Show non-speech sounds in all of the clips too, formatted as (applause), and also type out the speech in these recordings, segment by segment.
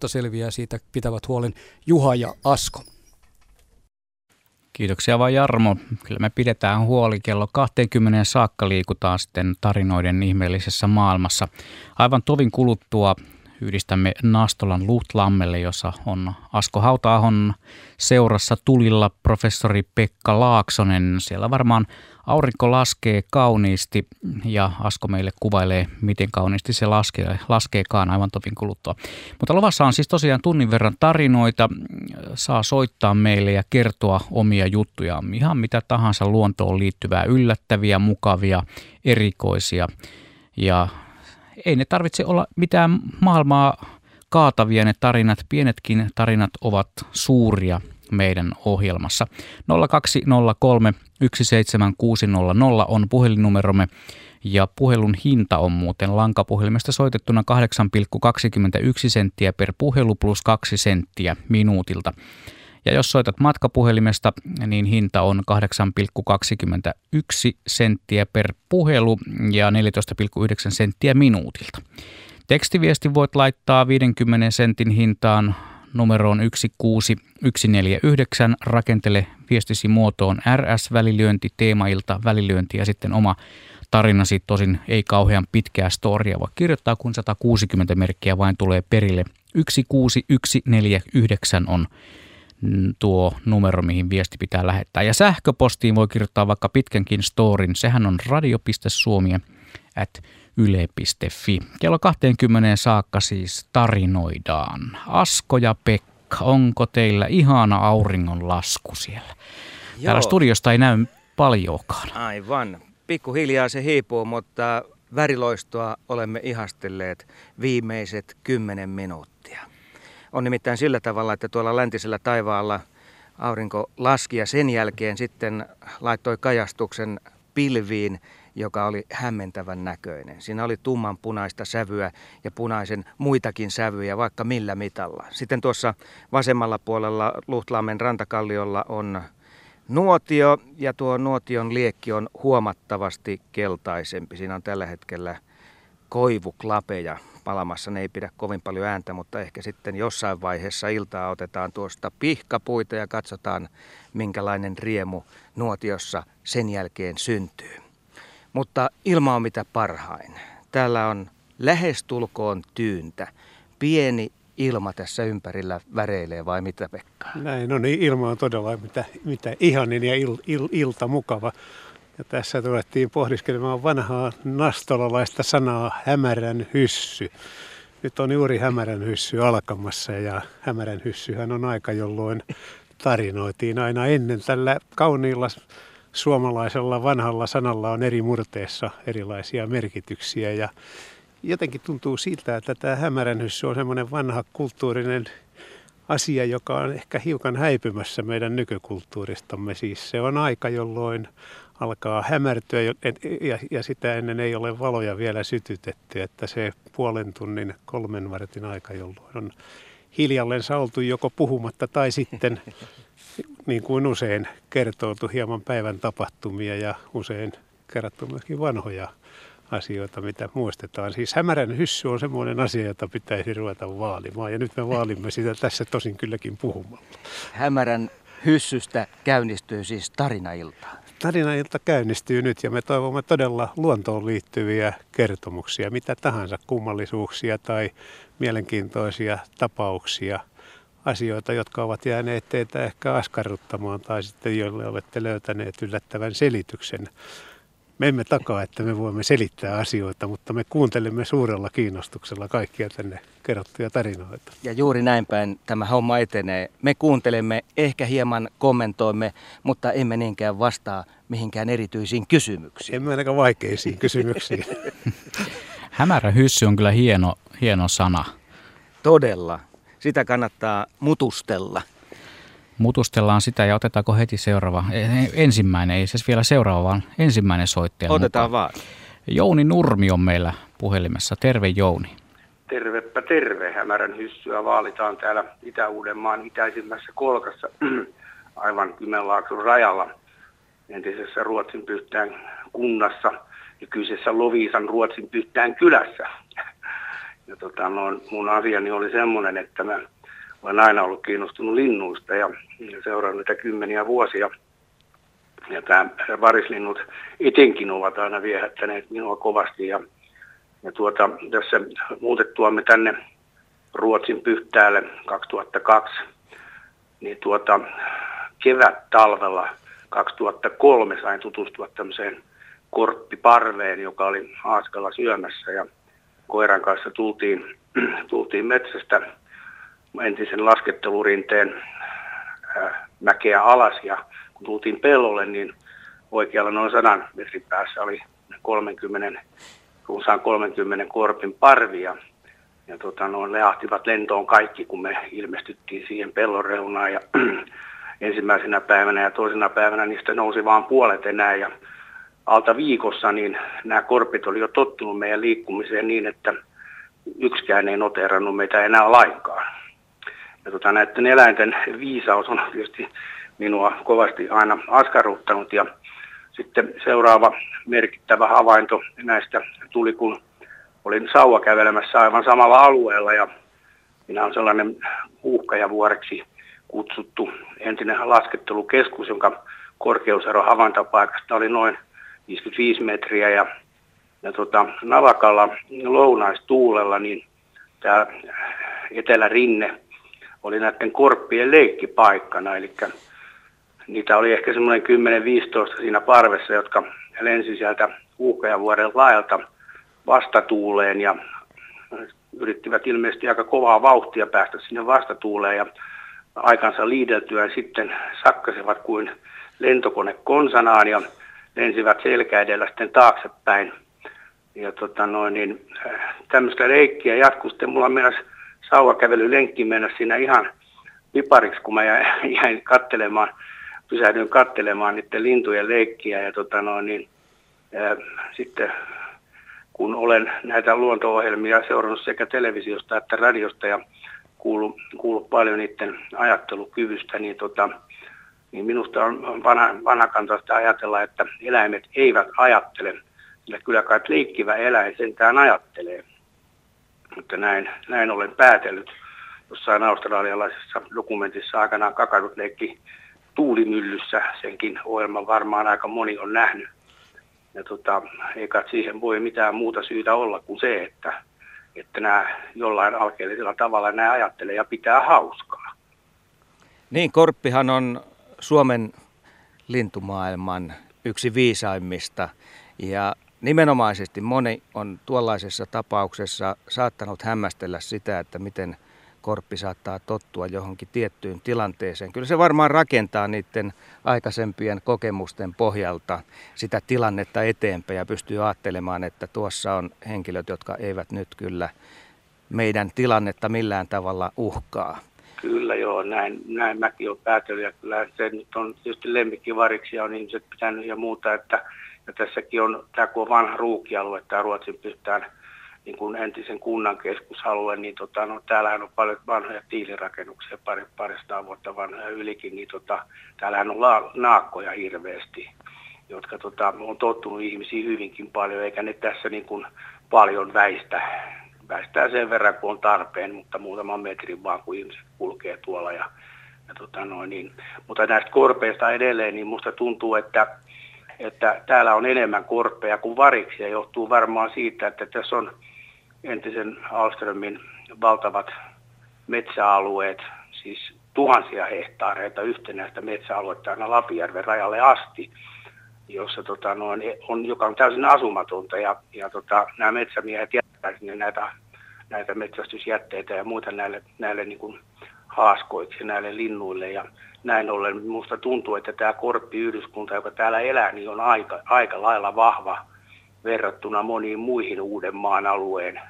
kohta selviää. Siitä pitävät huolen Juha ja Asko. Kiitoksia vaan Jarmo. Kyllä me pidetään huoli. Kello 20 saakka liikutaan sitten tarinoiden ihmeellisessä maailmassa. Aivan tovin kuluttua yhdistämme Nastolan Luhtlammelle, jossa on Asko Hautaahon seurassa tulilla professori Pekka Laaksonen. Siellä varmaan aurinko laskee kauniisti ja Asko meille kuvailee, miten kauniisti se laskee, laskeekaan aivan topin kuluttua. Mutta luvassa on siis tosiaan tunnin verran tarinoita. Saa soittaa meille ja kertoa omia juttuja, ihan mitä tahansa luontoon liittyvää, yllättäviä, mukavia, erikoisia ja ei ne tarvitse olla mitään maailmaa kaatavia ne tarinat. Pienetkin tarinat ovat suuria meidän ohjelmassa. 0203 17600 on puhelinnumeromme ja puhelun hinta on muuten lankapuhelimesta soitettuna 8,21 senttiä per puhelu plus 2 senttiä minuutilta. Ja jos soitat matkapuhelimesta, niin hinta on 8,21 senttiä per puhelu ja 14,9 senttiä minuutilta. Tekstiviesti voit laittaa 50 sentin hintaan numeroon 16149. Rakentele viestisi muotoon RS-välilyönti, teemailta, välilyönti ja sitten oma tarinasi. Tosin ei kauhean pitkää storia, vaan kirjoittaa kun 160 merkkiä vain tulee perille. 16149 on tuo numero, mihin viesti pitää lähettää. Ja sähköpostiin voi kirjoittaa vaikka pitkänkin storin. Sehän on radio.suomi at yle.fi. Kello 20 saakka siis tarinoidaan. Asko ja Pekka, onko teillä ihana auringon lasku siellä? Joo. Täällä studiosta ei näy paljoakaan. Aivan. Pikkuhiljaa se hiipuu, mutta väriloistoa olemme ihastelleet viimeiset kymmenen minuuttia. On nimittäin sillä tavalla, että tuolla läntisellä taivaalla aurinko laski ja sen jälkeen sitten laittoi kajastuksen pilviin, joka oli hämmentävän näköinen. Siinä oli tumman punaista sävyä ja punaisen muitakin sävyjä, vaikka millä mitalla. Sitten tuossa vasemmalla puolella Luhtlaamen rantakalliolla on nuotio ja tuo nuotion liekki on huomattavasti keltaisempi. Siinä on tällä hetkellä koivuklapeja palamassa. Ne ei pidä kovin paljon ääntä, mutta ehkä sitten jossain vaiheessa iltaa otetaan tuosta pihkapuita ja katsotaan, minkälainen riemu nuotiossa sen jälkeen syntyy. Mutta ilma on mitä parhain. Täällä on lähestulkoon tyyntä. Pieni ilma tässä ympärillä väreilee vai mitä Pekka? Näin, no niin, ilma on todella mitä, mitä ihanin ja il, il, ilta mukava. Ja tässä tulettiin pohdiskelemaan vanhaa nastolalaista sanaa hämärän hyssy. Nyt on juuri hämärän hyssy alkamassa ja hämärän hyssyhän on aika, jolloin tarinoitiin aina ennen tällä kauniilla suomalaisella vanhalla sanalla on eri murteessa erilaisia merkityksiä ja jotenkin tuntuu siltä, että tämä hämärän hyssy on semmoinen vanha kulttuurinen asia, joka on ehkä hiukan häipymässä meidän nykykulttuuristamme. Siis se on aika, jolloin alkaa hämärtyä ja, ja sitä ennen ei ole valoja vielä sytytetty, että se puolen tunnin, kolmen vartin aika, jolloin on hiljalleen oltu joko puhumatta tai sitten (laughs) niin kuin usein kertoutu hieman päivän tapahtumia ja usein kerrottu myöskin vanhoja asioita, mitä muistetaan. Siis hämärän hyssy on semmoinen asia, jota pitäisi ruveta vaalimaan ja nyt me vaalimme (laughs) sitä tässä tosin kylläkin puhumalla. Hämärän hyssystä käynnistyy siis tarinailta. Tarinailta käynnistyy nyt ja me toivomme todella luontoon liittyviä kertomuksia, mitä tahansa kummallisuuksia tai mielenkiintoisia tapauksia, asioita, jotka ovat jääneet teitä ehkä askarruttamaan tai sitten joille olette löytäneet yllättävän selityksen. Me emme takaa, että me voimme selittää asioita, mutta me kuuntelemme suurella kiinnostuksella kaikkia tänne kerrottuja tarinoita. Ja juuri näin päin tämä homma etenee. Me kuuntelemme, ehkä hieman kommentoimme, mutta emme niinkään vastaa mihinkään erityisiin kysymyksiin. Emme ainakaan vaikeisiin kysymyksiin. (laughs) Hämärä hyssy on kyllä hieno, hieno sana. Todella. Sitä kannattaa mutustella. Mutustellaan sitä ja otetaanko heti seuraava, e, e, ensimmäinen, ei siis vielä seuraava, vaan ensimmäinen soittaja Otetaan mukaan. vaan. Jouni Nurmi on meillä puhelimessa. Terve Jouni. Tervepä terve. Hämärän hyssyä vaalitaan täällä Itä-Uudenmaan itäisimmässä kolkassa (clears throat) aivan Kymenlaakson rajalla entisessä Ruotsin pyhtään kunnassa ja kyseessä Loviisan Ruotsin pyhtään kylässä. (laughs) ja tota, no, mun asiani oli semmoinen, että mä olen aina ollut kiinnostunut linnuista ja, seurannut niitä kymmeniä vuosia. Ja tämä varislinnut etenkin ovat aina viehättäneet minua kovasti. Ja, ja tuota, tässä muutettuamme tänne Ruotsin Pyhtäälle 2002, niin tuota, kevät-talvella 2003 sain tutustua tämmöiseen korppiparveen, joka oli haaskalla syömässä ja koiran kanssa tultiin, (clears throat) tultiin metsästä entisen laskettelurinteen äh, mäkeä alas ja kun tultiin pellolle, niin oikealla noin 100 metrin päässä oli 30, runsaan 30 korpin parvia. Ja tota, noin leahtivat lentoon kaikki, kun me ilmestyttiin siihen pellon reunaan. Ja (clears throat) ensimmäisenä päivänä ja toisena päivänä niistä nousi vain puolet enää. Ja alta viikossa niin nämä korpit oli jo tottunut meidän liikkumiseen niin, että yksikään ei noterannut meitä enää lainkaan. Ja tota, näiden eläinten viisaus on tietysti minua kovasti aina askarruttanut. Ja sitten seuraava merkittävä havainto näistä tuli, kun olin sauva kävelemässä aivan samalla alueella ja minä olen sellainen vuoreksi kutsuttu entinen laskettelukeskus, jonka korkeusero havaintopaikasta oli noin 55 metriä ja, ja tota, Navakalla lounaistuulella niin tämä Etelärinne oli näiden korppien leikkipaikkana, eli niitä oli ehkä semmoinen 10-15 siinä parvessa, jotka lensi sieltä vuoden laajalta vastatuuleen ja yrittivät ilmeisesti aika kovaa vauhtia päästä sinne vastatuuleen ja aikansa liideltyä sitten sakkasivat kuin lentokone konsanaan ja lensivät selkä edellä sitten taaksepäin. Ja tota noin, niin, äh, tämmöistä leikkiä jatkuu sitten. Mulla myös sauvakävelylenkki mennä siinä ihan pipariksi, kun mä jäin (laughs) kattelemaan, pysähdyin kattelemaan niiden lintujen leikkiä. Ja tota noin, niin, ää, sitten kun olen näitä luonto-ohjelmia seurannut sekä televisiosta että radiosta ja kuullut, kuullut paljon niiden ajattelukyvystä, niin tota, niin minusta on vanha, vanhakantaista ajatella, että eläimet eivät ajattele. Sillä kyllä kai leikkivä eläin sentään ajattelee. Mutta näin, näin olen päätellyt jossain australialaisessa dokumentissa aikanaan kakadut leikki tuulimyllyssä. Senkin ohjelman varmaan aika moni on nähnyt. Ja tota, eikä siihen voi mitään muuta syytä olla kuin se, että, että nämä jollain alkeellisella tavalla nämä ajattelee ja pitää hauskaa. Niin, korppihan on Suomen lintumaailman yksi viisaimmista ja nimenomaisesti moni on tuollaisessa tapauksessa saattanut hämmästellä sitä, että miten korppi saattaa tottua johonkin tiettyyn tilanteeseen. Kyllä se varmaan rakentaa niiden aikaisempien kokemusten pohjalta sitä tilannetta eteenpäin ja pystyy ajattelemaan, että tuossa on henkilöt, jotka eivät nyt kyllä meidän tilannetta millään tavalla uhkaa. Kyllä joo, näin, näin mäkin olen päätellyt ja kyllä se nyt on tietysti lemmikkivariksi ja on ihmiset pitänyt ja muuta, että ja tässäkin on, tämä kun on vanha ruukialue, tämä Ruotsin pyhtään niin kuin entisen kunnan keskusalue, niin tota, no, täällähän on paljon vanhoja tiilirakennuksia, pari, parista vuotta vanhoja ylikin, niin tota, täällähän on la, naakkoja hirveästi, jotka tota, on tottunut ihmisiin hyvinkin paljon, eikä ne tässä niin kuin paljon väistä päästään sen verran, kun on tarpeen, mutta muutaman metrin vaan, kun ihmiset kulkee tuolla. Ja, ja tota noin, niin. Mutta näistä korpeista edelleen, niin musta tuntuu, että, että täällä on enemmän korpeja kuin variksia. Johtuu varmaan siitä, että tässä on entisen Alströmin valtavat metsäalueet, siis tuhansia hehtaareita yhtenäistä metsäaluetta aina Lapijärven rajalle asti, jossa tota, noin, on, joka on täysin asumatonta ja, ja tota, nämä metsämiehet jättävät sinne näitä, näitä metsästysjätteitä ja muita näille, näille niin kuin haaskoiksi näille linnuille ja näin ollen minusta tuntuu, että tämä korppiyhdyskunta, joka täällä elää, niin on aika, aika lailla vahva verrattuna moniin muihin Uudenmaan alueen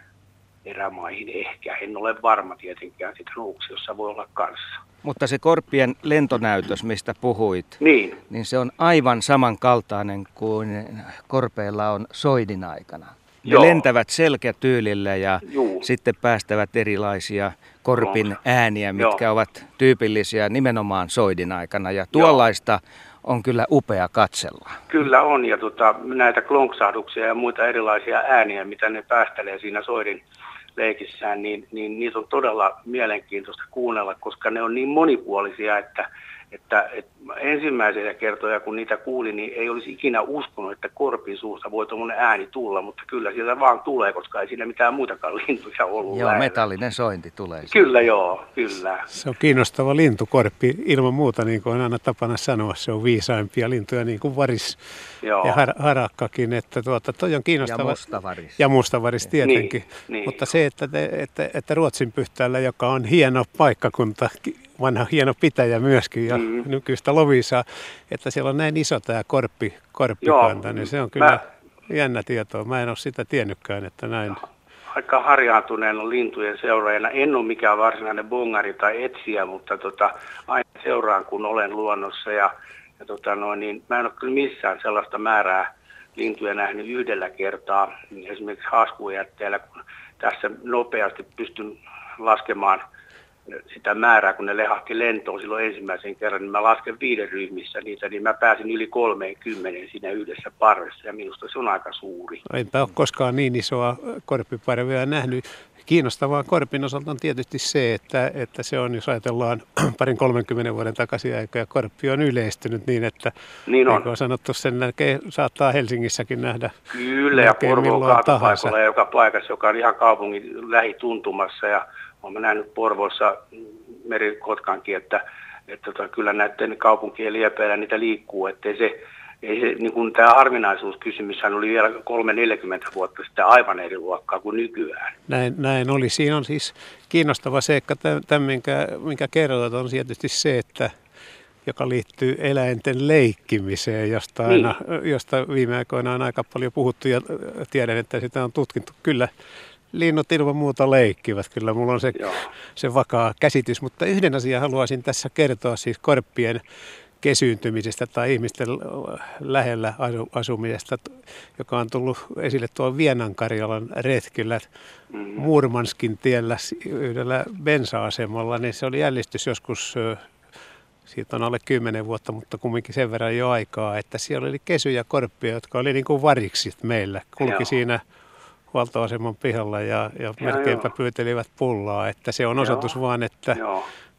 erämaihin ehkä. En ole varma tietenkään, sitä Nuuksiossa voi olla kanssa. Mutta se korppien lentonäytös, mistä puhuit, niin, niin se on aivan samankaltainen kuin korpeilla on soidin aikana. Ne Joo. lentävät selkätyylillä ja Juu. sitten päästävät erilaisia korpin ääniä, mitkä Joo. ovat tyypillisiä nimenomaan soidin aikana. Ja tuollaista Joo. on kyllä upea katsella. Kyllä on, ja tota, näitä klonksahduksia ja muita erilaisia ääniä, mitä ne päästelee siinä soidin leikissään, niin, niin niitä on todella mielenkiintoista kuunnella, koska ne on niin monipuolisia, että että, että ensimmäisiä kertoja, kun niitä kuulin, niin ei olisi ikinä uskonut, että korpin suusta voi tuommoinen ääni tulla, mutta kyllä sieltä vaan tulee, koska ei siinä mitään muitakaan lintuja ollut Joo, lähellä. metallinen sointi tulee. Siitä. Kyllä joo, kyllä. Se on kiinnostava lintukorppi ilman muuta, niin kuin on aina tapana sanoa, se on viisaimpia lintuja, niin kuin varis joo. ja har- harakkakin, että tuota, toi on kiinnostava. Ja mustavaris. Ja mustavaris tietenkin, niin, niin. mutta se, että, te, että, että Ruotsin pyhtäällä, joka on hieno paikkakunta, vanha hieno pitäjä myöskin ja mm. nykyistä Lovisaa, että siellä on näin iso tämä korppi, korppikanta, Joo, niin se on kyllä mä, jännä tietoa. Mä en ole sitä tiennytkään, että näin. Aika harjaantuneen lintujen seuraajana. En ole mikään varsinainen bongari tai etsiä, mutta tota, aina seuraan kun olen luonnossa ja, ja tota noin, niin mä en ole kyllä missään sellaista määrää lintuja nähnyt yhdellä kertaa. Esimerkiksi haskujätteellä, kun tässä nopeasti pystyn laskemaan – sitä määrää, kun ne lehahti lentoon silloin ensimmäisen kerran, niin mä lasken viiden ryhmissä niitä, niin mä pääsin yli 30 siinä yhdessä parvessa ja minusta se on aika suuri. Enpä ole koskaan niin isoa korppiparvea nähnyt. Kiinnostavaa korpin osalta on tietysti se, että, että se on, jos ajatellaan (clears throat) parin 30 vuoden takaisin aikaa, korppi on yleistynyt niin, että niin on. on sanottu, sen näkee, saattaa Helsingissäkin nähdä. Kyllä, ja Porvo on joka paikassa, joka on ihan kaupungin lähituntumassa ja olen nähnyt Porvossa merikotkankin, että, että tota, kyllä näiden kaupunkien liepeillä niitä liikkuu, ettei se, ei se, niin kuin tämä harvinaisuuskysymyshän oli vielä 3-40 vuotta sitten aivan eri luokkaa kuin nykyään. Näin, näin oli. Siinä on siis kiinnostava seikka, tämän, minkä, minkä kerrot, on tietysti se, että joka liittyy eläinten leikkimiseen, josta, niin. aina, josta viime aikoina on aika paljon puhuttu ja tiedän, että sitä on tutkittu. Kyllä linnut ilman muuta leikkivät. Kyllä mulla on se, se vakaa käsitys, mutta yhden asian haluaisin tässä kertoa siis korppien kesyyntymisestä tai ihmisten lähellä asumisesta, joka on tullut esille tuolla Vienankarjalan retkillä mm-hmm. Murmanskin tiellä yhdellä bensa-asemalla, niin se oli jällistys joskus, siitä on alle kymmenen vuotta, mutta kumminkin sen verran jo aikaa, että siellä oli kesyjä korppia, jotka oli niin kuin variksit meillä, kulki Joo. siinä huoltoaseman pihalla ja, ja melkeinpä joo. pyytelivät pullaa. Että se on osoitus joo. vaan, että,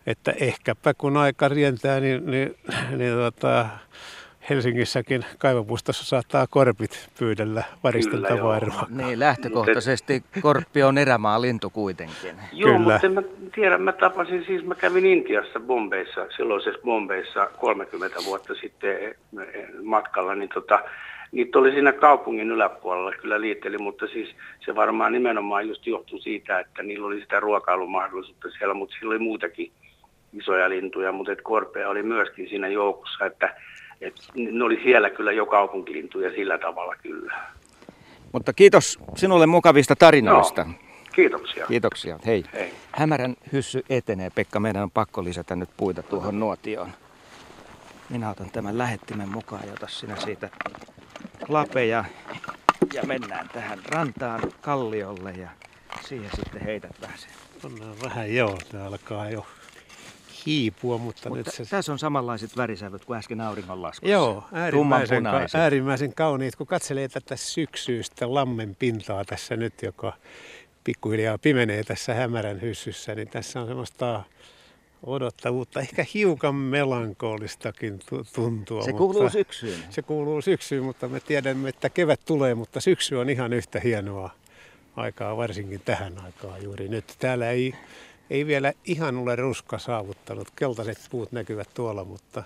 että ehkäpä kun aika rientää, niin, niin, niin tota, Helsingissäkin kaivopuistossa saattaa korpit pyydellä varisteltavaa ruokaa. Niin, lähtökohtaisesti korppi on erämaa lintu kuitenkin. Joo, Kyllä. mutta mä tiedän, mä tapasin, siis mä kävin Intiassa Bombeissa, silloisessa Bombeissa 30 vuotta sitten eh, matkalla, niin tota, niitä oli siinä kaupungin yläpuolella kyllä liitteli, mutta siis se varmaan nimenomaan just johtui siitä, että niillä oli sitä ruokailumahdollisuutta siellä, mutta siellä oli muutakin isoja lintuja, mutta et korpea oli myöskin siinä joukossa, että et ne oli siellä kyllä jo kaupunkilintuja sillä tavalla kyllä. Mutta kiitos sinulle mukavista tarinoista. No, kiitoksia. Kiitoksia. Hei. Hei. Hämärän hyssy etenee. Pekka, meidän on pakko lisätä nyt puita tuohon nuotioon. Minä otan tämän lähettimen mukaan ja sinä siitä lapeja ja mennään tähän rantaan kalliolle ja siihen sitten heität vähän sen. On vähän joo, ne alkaa jo hiipua, mutta, mutta nyt se... Tässä on samanlaiset värisävyt kuin äsken auringonlaskussa. Joo, äärimmäisen, ka- äärimmäisen kauniit. Kun katselee tätä syksyistä lammen pintaa tässä nyt, joka pikkuhiljaa pimenee tässä hämärän hyssyssä, niin tässä on semmoista odottavuutta, ehkä hiukan melankoolistakin tuntua. Se kuuluu mutta syksyyn. Se kuuluu syksyyn, mutta me tiedämme, että kevät tulee, mutta syksy on ihan yhtä hienoa aikaa, varsinkin tähän aikaan juuri nyt. Täällä ei, ei vielä ihan ole ruska saavuttanut. Keltaiset puut näkyvät tuolla, mutta,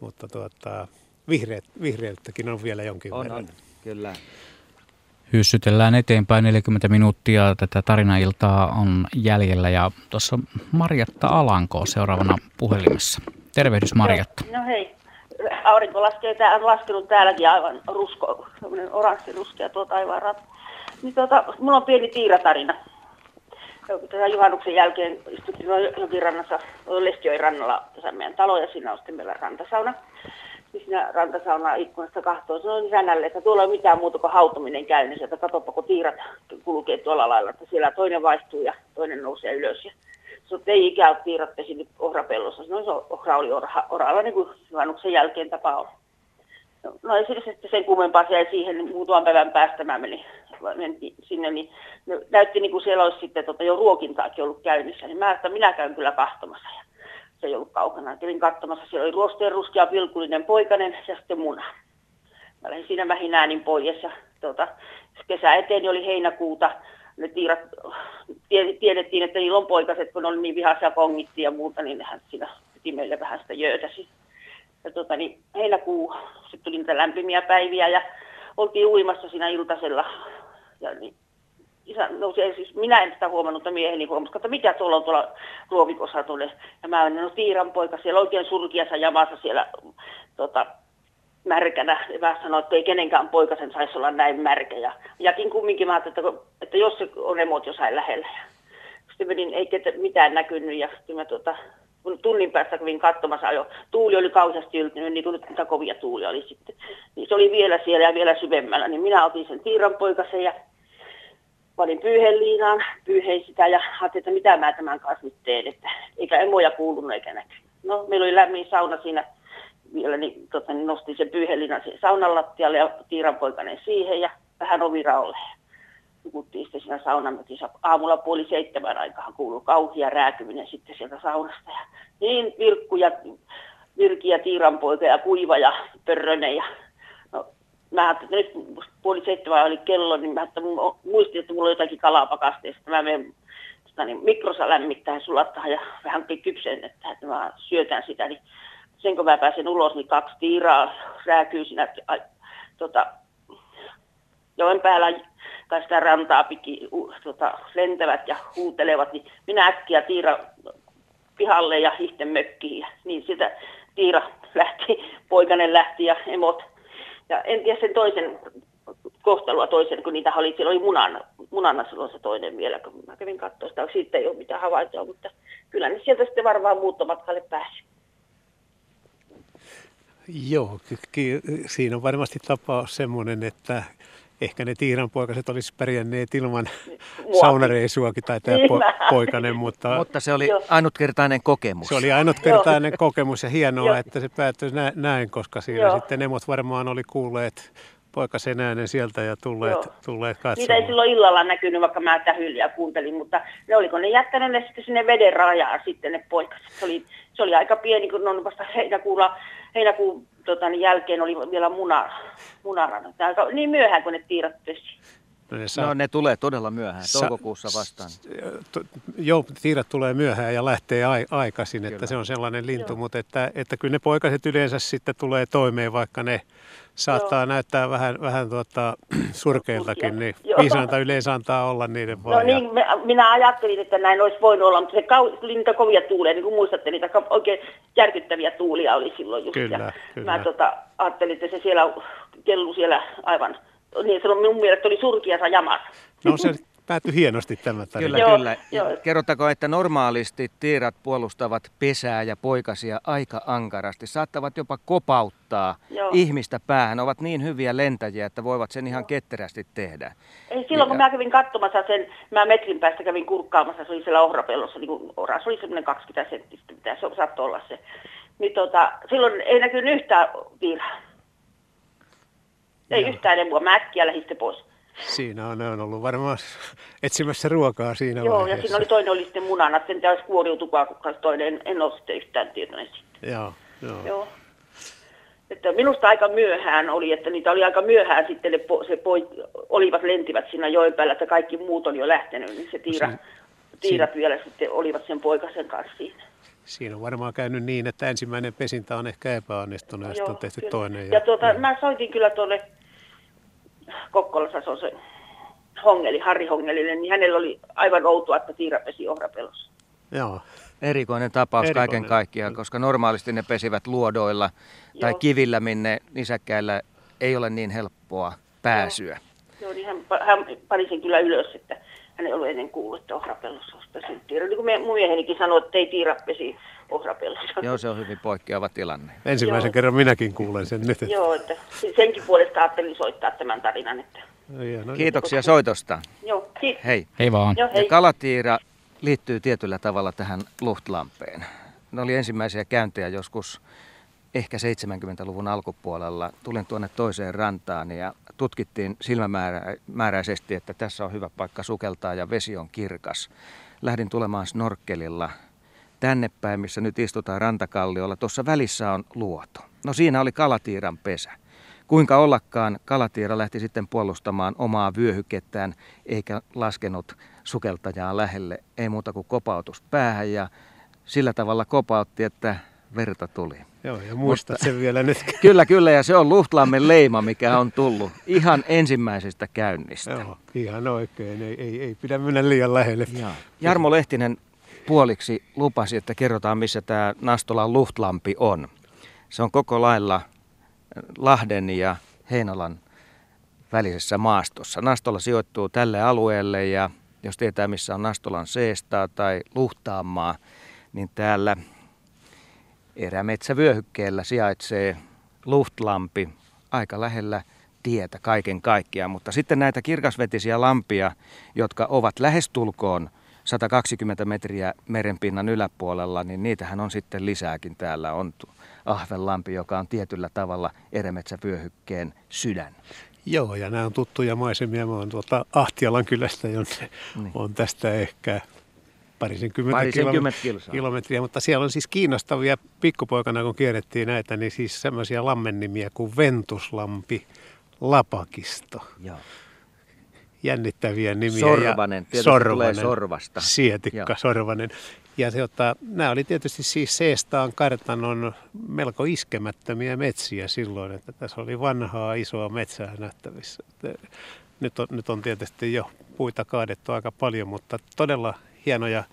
mutta tuota, vihreät, vihreyttäkin on vielä jonkin on, verran. On, kyllä. Hyssytellään eteenpäin 40 minuuttia. Tätä tarinailtaa on jäljellä ja tuossa Marjatta Alanko seuraavana puhelimessa. Tervehdys Marjatta. No hei. Aurinko laskee, tää, on laskenut täälläkin aivan rusko, oranssi ruskea tuo taivaan rat. Niin tuota, mulla on pieni tiiratarina. Tätä juhannuksen jälkeen istuttiin jokirannassa, Lestioin rannalla tässä meidän talo ja siinä on sitten meillä rantasauna siinä rantasaunaa ikkunasta kahtoo. Sanoin isännälle, että tuolla ei ole mitään muuta kuin hautuminen käynnissä, että katsoppa kun tiirat kulkee tuolla lailla, että siellä toinen vaihtuu ja toinen nousee ylös. Ja Sanoin, että ei ikään ole tiirat pesinyt ohrapellossa. Sanoin, se ohra oli orha, oralla niin kuin juhannuksen jälkeen tapa on. No ei sillä sitten sen kummempaa jäi siihen, niin muutaman päivän päästä mä menin, sinne, niin näytti niin kuin siellä olisi sitten tota, jo ruokintaakin ollut käynnissä, niin mä että minä käyn kyllä kahtomassa. Ja se ei ollut kaukana. Kävin katsomassa, siellä oli ruosteen ruskea pilkullinen poikanen ja sitten muna. Mä lähdin siinä vähin äänin pois ja tota, kesä eteen oli heinäkuuta. Ne tiirat, tiedettiin, että niillä on poikaset, kun ne oli niin vihaisia kongittiin ja muuta, niin nehän siinä piti meille vähän sitä jöötäsi. Ja tota, niin heinäkuu, sitten tuli niitä lämpimiä päiviä ja oltiin uimassa siinä iltasella. Ja niin, isä nousi siis minä en sitä huomannut, että mieheni huomasi, että mikä tuolla on tuolla ruovikossa tuolle. Ja mä olen, no Tiiran poika, siellä oikein surkiassa jamassa siellä tota, märkänä. Ja mä sanoin, että ei kenenkään poikasen saisi olla näin märkä. Ja jätin kumminkin, mä että, että jos se on emot jossain lähellä. Sitten menin, ei mitään näkynyt ja sitten mä tota, kun tunnin päästä kävin katsomassa jo, tuuli oli kauheasti yltynyt, niin kuin nyt mitä kovia tuuli oli sitten. Niin se oli vielä siellä ja vielä syvemmällä, niin minä otin sen tiiranpoikasen ja panin pyyheliinaan, pyyhein sitä ja ajattelin, että mitä mä tämän kanssa nyt teen, että eikä emoja kuulunut eikä näkynyt. No, meillä oli lämmin sauna siinä vielä, niin, tota, niin nostin sen pyyheliinan siihen saunan lattialle ja tiiranpoikainen siihen ja vähän oviraolle. Nukuttiin sitten siinä saunamökissä. Aamulla puoli seitsemän aikaa kuului kauhia rääkyminen sitten sieltä saunasta. Ja niin virkku ja virki ja tiiranpoika ja kuiva ja pörrönen ja mä ajattelin, että nyt puoli seitsemän oli kello, niin mä että muistin, että mulla on jotakin kalaa pakasteesta. Mä menen tota, niin, mikrosa lämmittää ja sulattaa ja vähän kypsen, että, mä syötän sitä. Niin sen kun mä pääsen ulos, niin kaksi tiiraa rääkyy siinä tota, joen päällä tai sitä rantaa piki, uh, tota, lentävät ja huutelevat, niin minä äkkiä tiira pihalle ja ihten mökkiin. Ja niin sitä tiira lähti, poikanen lähti ja emot ja en tiedä sen toisen kohtalua toisen, kun niitä oli, siellä oli munana, munana silloin se toinen vielä, kun mä kävin katsoa sitä, siitä ei ole mitään havaintoa, mutta kyllä ne sieltä sitten varmaan muuttomatkalle pääsi. Joo, siinä on varmasti tapaus semmoinen, että ehkä ne tiiranpoikaset olisi pärjänneet ilman saunareisuakin tai tämä po- poikainen, mutta... mutta se oli ainutkertainen kokemus. Se oli ainutkertainen kokemus ja hienoa, että se päättyi näin, koska siinä Joo. sitten emot varmaan oli kuulleet poikasen äänen sieltä ja tulleet, tulleet katsomaan. Niitä ei silloin illalla näkynyt, vaikka mä tähyliä kuuntelin, mutta ne oliko ne jättäneet ne sitten sinne veden rajaan sitten ne poikaset. Se oli, se oli aika pieni, kun ne on vasta heinäkuulla, heinäkuun tota, niin jälkeen oli vielä muna, munarana. Aika, niin myöhään, kun ne tiirat pesi. No ne, saa... no ne tulee todella myöhään, toukokuussa vastaan. Joo, tiirat tulee myöhään ja lähtee ai- aikaisin, että kyllä. se on sellainen lintu, Joo. mutta että, että kyllä ne poikaset yleensä sitten tulee toimeen, vaikka ne saattaa Joo. näyttää vähän, vähän tuota, (clears throat) surkeiltakin, niin viisainta yleensä antaa olla niiden vaan. No niin, minä ajattelin, että näin olisi voinut olla, mutta se kau- oli niitä kovia tuulia, niin kuin muistatte, niitä oikein järkyttäviä tuulia oli silloin just. Kyllä, ja kyllä. Mä tota, ajattelin, että se siellä kellu siellä aivan, niin se on minun mielestä oli surkiassa jamassa. No se päättyi hienosti tämä tarina. Kyllä, joo, kyllä. Joo. Kerrottako, että normaalisti tiirat puolustavat pesää ja poikasia aika ankarasti. Saattavat jopa kopauttaa joo. ihmistä päähän. Ovat niin hyviä lentäjiä, että voivat sen ihan ketterästi tehdä. Ei, silloin kun mä kävin katsomassa sen, mä metrin päästä kävin kurkkaamassa, se oli siellä ohrapellossa, niin kuin oras oli semmoinen 20 senttistä, mitä se saattoi olla se. Niin tota, silloin ei näkynyt yhtään tiiraa. Ei Joo. yhtään emua, mä äkkiä lähdin pois. Siinä on, ne on ollut varmaan etsimässä ruokaa siinä Joo, vaiheessa. ja siinä oli toinen oli sitten munana, sen olisi kuoriutukaa, kun toinen en, en ole sitten yhtään tietoinen siitä. Joo, joo. joo. Että minusta aika myöhään oli, että niitä oli aika myöhään sitten ne po, se poi, olivat lentivät siinä joen päällä, että kaikki muut on jo lähtenyt, niin se tiira, si- tiirat si- vielä sitten olivat sen poikasen kanssa siinä. Siinä on varmaan käynyt niin, että ensimmäinen pesintä on ehkä epäonnistunut ja sitten on tehty kyllä. toinen. Ja, ja tuota, ja... mä soitin kyllä tuonne Kokkolassa se on se Hongeli, Harri Hongelille, niin hänellä oli aivan outoa, että tiira pesi ohrapelossa. Joo. Erikoinen tapaus Erikoinen. kaiken kaikkiaan, koska normaalisti ne pesivät luodoilla Joo. tai kivillä, minne nisäkkäillä ei ole niin helppoa pääsyä. Joo, niin hän, hän pani sen kyllä ylös, että hän ei ollut ennen kuullut, että ohrapellossa olisi pesinyt tiira. Niin kuin me, mun miehenikin sanoi, että ei tiira pesi ohrapellossa. Joo, se on hyvin poikkeava tilanne. Ensimmäisen Joo. kerran minäkin kuulen sen nyt. (laughs) Että... Joo, että senkin puolesta ajattelin soittaa tämän tarinan. Että... No, Kiitoksia soitosta. Joo, kiitos. Hei. Hei vaan. Joo, hei. Ja kalatiira liittyy tietyllä tavalla tähän Luhtlampeen. Ne oli ensimmäisiä käyntejä joskus ehkä 70-luvun alkupuolella tulin tuonne toiseen rantaan ja tutkittiin silmämääräisesti, että tässä on hyvä paikka sukeltaa ja vesi on kirkas. Lähdin tulemaan snorkkelilla tänne päin, missä nyt istutaan rantakalliolla. Tuossa välissä on luoto. No siinä oli kalatiiran pesä. Kuinka ollakaan kalatiira lähti sitten puolustamaan omaa vyöhykettään eikä laskenut sukeltajaa lähelle. Ei muuta kuin kopautus päähän ja sillä tavalla kopautti, että verta tuli. Joo, ja muistat Mutta, sen vielä nyt. (laughs) Kyllä, kyllä, ja se on Luhtlammen leima, mikä on tullut ihan ensimmäisestä käynnistä. Joo, ihan oikein, ei, ei, ei pidä mennä liian lähelle. Joo. Jarmo Lehtinen puoliksi lupasi, että kerrotaan, missä tämä Nastolan Luhtlampi on. Se on koko lailla Lahden ja Heinolan välisessä maastossa. Nastola sijoittuu tälle alueelle ja jos tietää missä on Nastolan seestaa tai Luhtaamaa, niin täällä erämetsävyöhykkeellä sijaitsee Luhtlampi aika lähellä tietä kaiken kaikkiaan. Mutta sitten näitä kirkasvetisiä lampia, jotka ovat lähestulkoon 120 metriä merenpinnan yläpuolella, niin niitähän on sitten lisääkin. Täällä on Ahvenlampi, joka on tietyllä tavalla erämetsävyöhykkeen sydän. Joo, ja nämä on tuttuja maisemia. Mä oon tuolta Ahtialan kylästä, jonne niin. on tästä ehkä parisenkymmentä, parisenkymmentä kilsa. kilometriä, mutta siellä on siis kiinnostavia pikkupoikana, kun kierrettiin näitä, niin siis semmoisia lammennimiä kuin Ventuslampi, Lapakisto. Joo. Jännittäviä nimiä. Sorvanen, ja Sorvanen, tulee Sorvasta. Sietikka, Joo. Sorvanen. Ja se, että, nämä oli tietysti siis Seestaan kartanon melko iskemättömiä metsiä silloin, että tässä oli vanhaa isoa metsää nähtävissä. Nyt, on, nyt on tietysti jo puita kaadettu aika paljon, mutta todella hienoja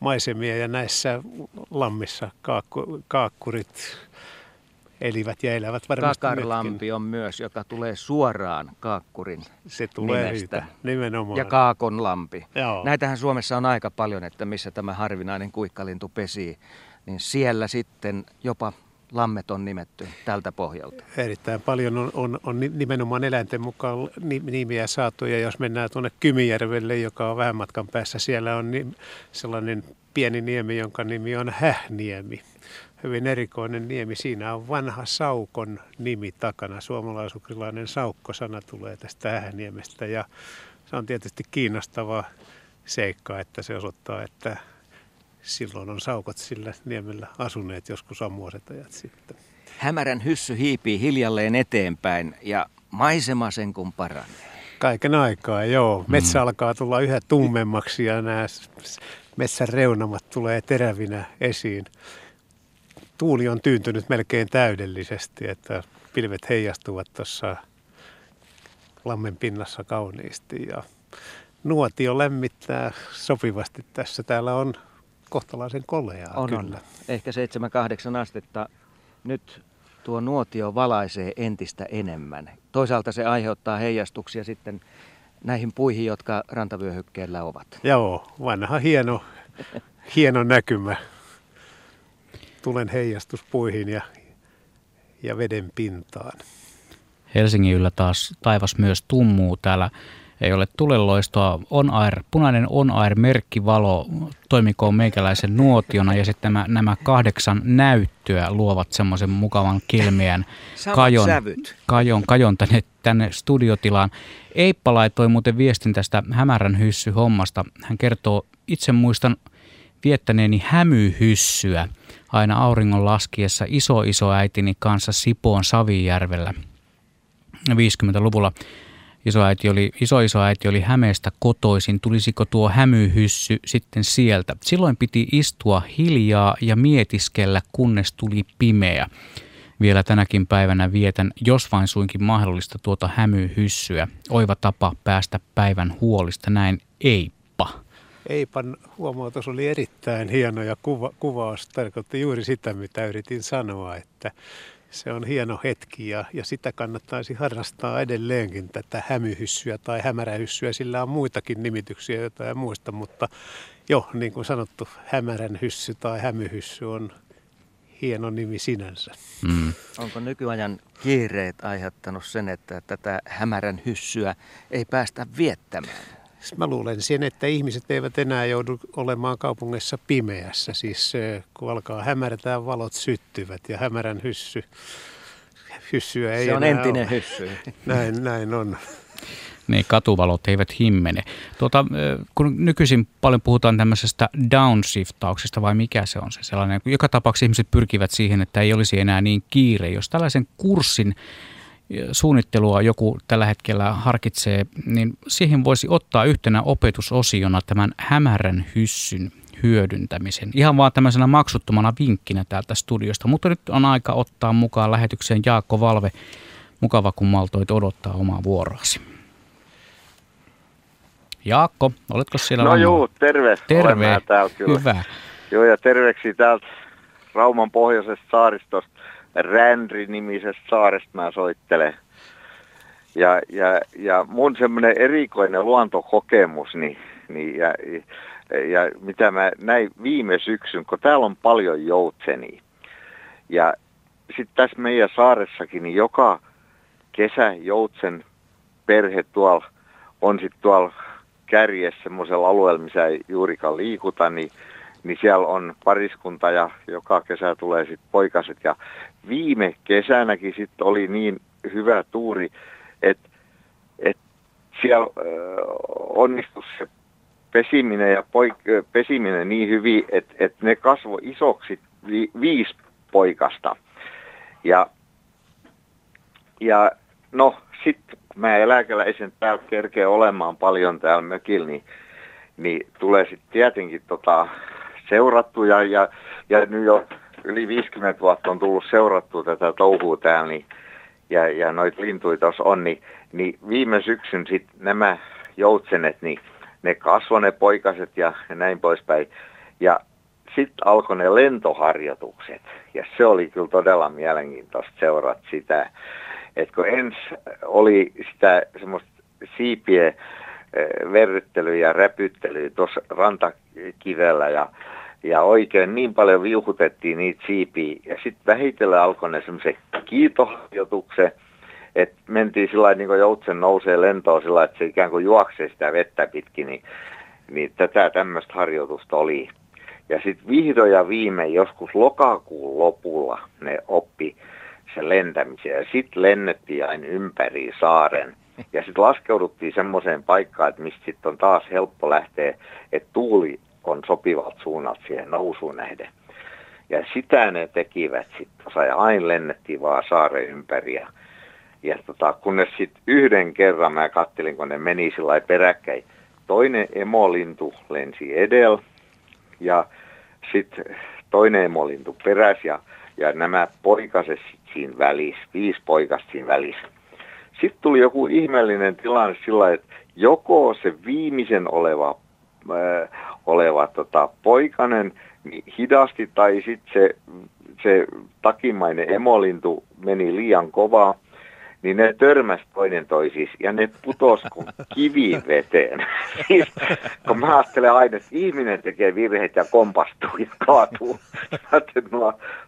maisemia ja näissä lammissa kaakku, kaakkurit elivät ja elävät varmasti Kakarlampi on myös, joka tulee suoraan Kaakkurin Se tulee nimestä. Siitä, nimenomaan. Ja Kaakonlampi. Joo. Näitähän Suomessa on aika paljon, että missä tämä harvinainen kuikkalintu pesii, niin siellä sitten jopa lammet on nimetty tältä pohjalta? Erittäin paljon on, on, on nimenomaan eläinten mukaan nimiä saatu. Ja jos mennään tuonne Kymijärvelle, joka on vähän matkan päässä, siellä on sellainen pieni niemi, jonka nimi on Hähniemi. Hyvin erikoinen niemi. Siinä on vanha Saukon nimi takana. Suomalaisukrilainen Saukko-sana tulee tästä Hähniemestä. Ja se on tietysti kiinnostava seikka, että se osoittaa, että silloin on saukot sillä niemellä asuneet joskus ammuoset ajat sitten. Hämärän hyssy hiipii hiljalleen eteenpäin ja maisema sen kun paranee. Kaiken aikaa, joo. Mm. Metsä mm. alkaa tulla yhä tummemmaksi ja nämä metsän reunamat tulee terävinä esiin. Tuuli on tyyntynyt melkein täydellisesti, että pilvet heijastuvat tuossa lammen pinnassa kauniisti ja nuotio lämmittää sopivasti tässä. Täällä on kohtalaisen koleaa on, kyllä. On. Ehkä 7-8 astetta. Nyt tuo nuotio valaisee entistä enemmän. Toisaalta se aiheuttaa heijastuksia sitten näihin puihin, jotka rantavyöhykkeellä ovat. Joo, vanha hieno, hieno näkymä. Tulen heijastus puihin ja, ja veden pintaan. Helsingin yllä taas taivas myös tummuu täällä ei ole tuleloistoa. On Air, punainen On Air merkkivalo toimikoon meikäläisen nuotiona ja sitten nämä, nämä kahdeksan näyttöä luovat semmoisen mukavan kilmeän (laughs) kajon, kajon, kajon tänne, tänne studiotilaan. Eippa laittoi muuten viestin tästä hämärän hyssy hommasta. Hän kertoo, itse muistan viettäneeni hämyhyssyä aina auringon laskiessa iso iso äitini kanssa Sipoon Savijärvellä 50-luvulla isoäiti oli, iso isoäiti oli Hämeestä kotoisin, tulisiko tuo hämyhyssy sitten sieltä. Silloin piti istua hiljaa ja mietiskellä, kunnes tuli pimeä. Vielä tänäkin päivänä vietän, jos vain suinkin mahdollista, tuota hämyhyssyä. Oiva tapa päästä päivän huolista, näin Eippa. Eipan huomautus oli erittäin hieno ja kuva, kuvaus tarkoitti juuri sitä, mitä yritin sanoa, että se on hieno hetki ja, ja sitä kannattaisi harrastaa edelleenkin tätä hämyhyssyä tai hämärähyssyä. Sillä on muitakin nimityksiä, joita en muista, mutta jo niin kuin sanottu, hämärän hyssy tai hämyhyssy on hieno nimi sinänsä. Mm. Onko nykyajan kiireet aiheuttanut sen, että tätä hämärän hyssyä ei päästä viettämään? Mä luulen sen, että ihmiset eivät enää joudu olemaan kaupungissa pimeässä. Siis kun alkaa hämärtää, valot syttyvät ja hämärän hyssy, hyssyä ei Se on enää entinen ole. hyssy. (laughs) Näin, näin on. Niin, katuvalot eivät himmene. Tuota, kun nykyisin paljon puhutaan tämmöisestä downshiftauksesta, vai mikä se on se sellainen, joka tapauksessa ihmiset pyrkivät siihen, että ei olisi enää niin kiire. Jos tällaisen kurssin suunnittelua joku tällä hetkellä harkitsee, niin siihen voisi ottaa yhtenä opetusosiona tämän hämärän hyssyn hyödyntämisen. Ihan vaan tämmöisenä maksuttomana vinkkinä täältä studiosta. Mutta nyt on aika ottaa mukaan lähetykseen Jaakko Valve. Mukava, kun maltoit odottaa omaa vuoroasi. Jaakko, oletko siellä? No langalla? juu, terve. Terve, Olen täällä kyllä. hyvä. Joo, ja terveksi täältä Rauman pohjoisesta saaristosta, Rändri-nimisestä saaresta mä soittelen. Ja, ja, ja mun semmoinen erikoinen luontokokemus, niin, niin ja, ja mitä mä näin viime syksyn, kun täällä on paljon joutsenia. Ja sitten tässä meidän saaressakin, niin joka kesä joutsen perhe tuolla on sitten tuolla kärjessä semmoisella alueella, missä ei juurikaan liikuta, niin, niin siellä on pariskunta ja joka kesä tulee sitten poikaset. Ja viime kesänäkin sitten oli niin hyvä tuuri, että et siellä äh, onnistui se pesiminen ja poik- pesiminen niin hyvin, että et ne kasvoi isoksi vi- viisi poikasta. Ja, ja no sitten mä eläkeläisen täällä kerkeä olemaan paljon täällä mökillä, niin, niin tulee sitten tietenkin tota seurattuja ja, ja nyt jo yli 50 vuotta on tullut seurattua tätä touhua täällä, niin, ja, ja noita lintuja tuossa on, niin, niin viime syksyn sitten nämä joutsenet, niin ne kasvoi ne poikaset ja, ja näin poispäin. Ja sitten alkoi ne lentoharjoitukset, ja se oli kyllä todella mielenkiintoista seurata sitä, että kun ens oli sitä semmoista siipien verryttelyä ja räpyttelyä tuossa rantakivellä ja, ja oikein niin paljon viuhutettiin niitä siipiä ja sitten vähitellen alkoi ne semmoisen kiitoharjoituksen, että mentiin sillä niin kuin joutsen nousee lentoon sillä että se ikään kuin juoksee sitä vettä pitkin, niin, niin tätä tämmöistä harjoitusta oli. Ja sitten vihdoin ja viimein joskus lokakuun lopulla ne oppi sen lentämisen ja sitten lennettiin aina ympäri saaren. Ja sitten laskeuduttiin semmoiseen paikkaan, että mistä sitten on taas helppo lähteä, että tuuli on sopivalta suunnalta siihen nousuun nähden. Ja sitä ne tekivät sitten, ja aina lennettiin vaan saaren ympäri. Ja, ja tota, kunnes sitten yhden kerran mä kattelin, kun ne meni sillä peräkkäin. Toinen emolintu lensi edellä ja sitten toinen emolintu peräs ja, ja nämä poikaset siinä välissä, viisi poikasta siinä välissä. Sitten tuli joku ihmeellinen tilanne sillä että joko se viimeisen oleva, oleva tota, poikanen niin hidasti tai sitten se, se takimainen emolintu meni liian kovaa, niin ne törmäs toinen toisiin ja ne putos kuin (laughs) kivi veteen. (laughs) siis, kun mä ajattelen aina, että ihminen tekee virheet ja kompastuu ja kaatuu. (laughs) Mä että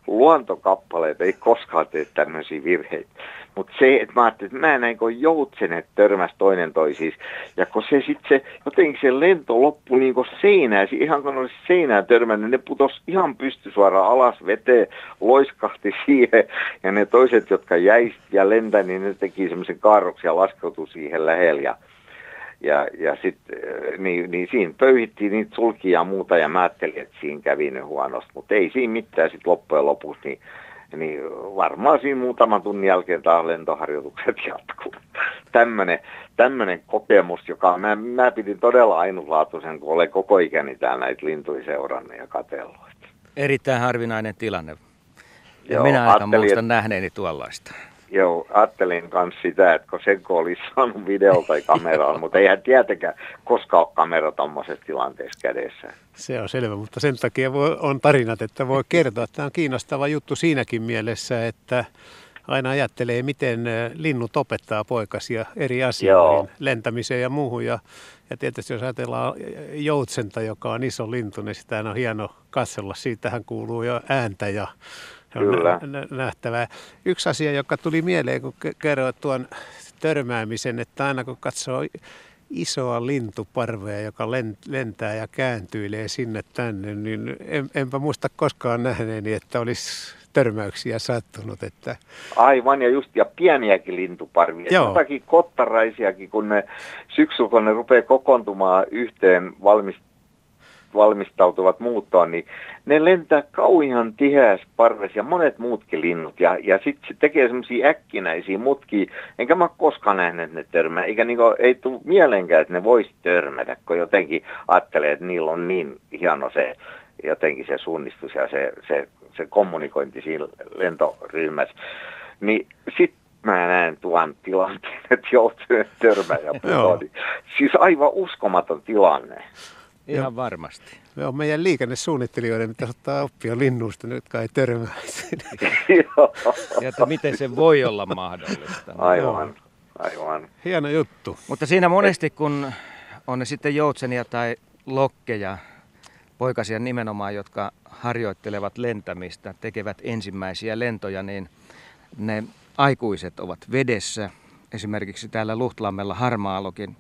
luontokappaleet ei koskaan tee tämmöisiä virheitä. Mutta se, että mä ajattelin, että mä näin kun joutsenet törmäs toinen toisiin. Ja kun se sitten se, jotenkin se lento loppui niin kuin seinään, ihan kun olisi seinään törmännyt, ne putos ihan pystysuoraan alas veteen, loiskahti (laughs) siihen. Ja ne toiset, jotka jäi ja lentä, niin ne teki semmoisen kaarroksen ja laskeutui siihen lähellä. Ja, ja, ja sitten niin, niin siinä pöyhittiin niitä sulkia ja muuta ja mä ajattelin, että siinä kävi ne huonosti, mutta ei siinä mitään sitten loppujen lopuksi, niin, niin varmaan siinä muutaman tunnin jälkeen taas lentoharjoitukset jatkuu. Tämmöinen, kokemus, joka mä, mä pidin todella ainutlaatuisen, kun olen koko ikäni täällä näitä lintuja seurannut ja katsellut. Erittäin harvinainen tilanne. Ja Joo, minä aika muistan nähneeni tuollaista. Joo, ajattelin myös sitä, että kun sen kun olisi saanut video tai kameralla, (laughs) mutta eihän tietenkään koskaan ole kamera tuommoisessa tilanteessa kädessä. Se on selvä, mutta sen takia voi, on tarinat, että voi kertoa. Tämä on kiinnostava juttu siinäkin mielessä, että aina ajattelee, miten linnut opettaa poikasia eri asioihin, Joo. lentämiseen ja muuhun. Ja, ja tietysti jos ajatellaan joutsenta, joka on iso lintu, niin sitä on hieno katsella. Siitähän kuuluu jo ääntä ja on Kyllä. nä- nähtävää. Yksi asia, joka tuli mieleen, kun ke- kerroit tuon törmäämisen, että aina kun katsoo isoa lintuparvea, joka lentää ja kääntyilee sinne tänne, niin en, enpä muista koskaan nähneeni, että olisi törmäyksiä sattunut. Että... Aivan, ja just ja pieniäkin lintuparvia. Joo. Jotakin kottaraisiakin, kun ne syksyllä, kun ne rupeaa kokoontumaan yhteen valmist valmistautuvat muuttoon, niin ne lentää kauhean tiheässä parves ja monet muutkin linnut. Ja, ja sitten se tekee semmoisia äkkinäisiä mutkia, enkä mä koskaan nähnyt ne törmää. Eikä niinku, ei tule mieleenkään, että ne voisi törmätä, kun jotenkin ajattelee, että niillä on niin hieno se jotenkin se suunnistus ja se, se, se kommunikointi siinä lentoryhmässä. Niin sitten mä näen tuon tilanteen, että joutuu törmää ja (laughs) putoa. Siis aivan uskomaton tilanne. Ihan ja, varmasti. Me on meidän liikennesuunnittelijoiden pitäisi ottaa oppia linnuista, jotka ei törmää. ja että miten se voi olla mahdollista. Aivan, aivan. Hieno juttu. Mutta siinä monesti, kun on ne sitten joutsenia tai lokkeja, poikasia nimenomaan, jotka harjoittelevat lentämistä, tekevät ensimmäisiä lentoja, niin ne aikuiset ovat vedessä. Esimerkiksi täällä Luhtlammella Harmaalokin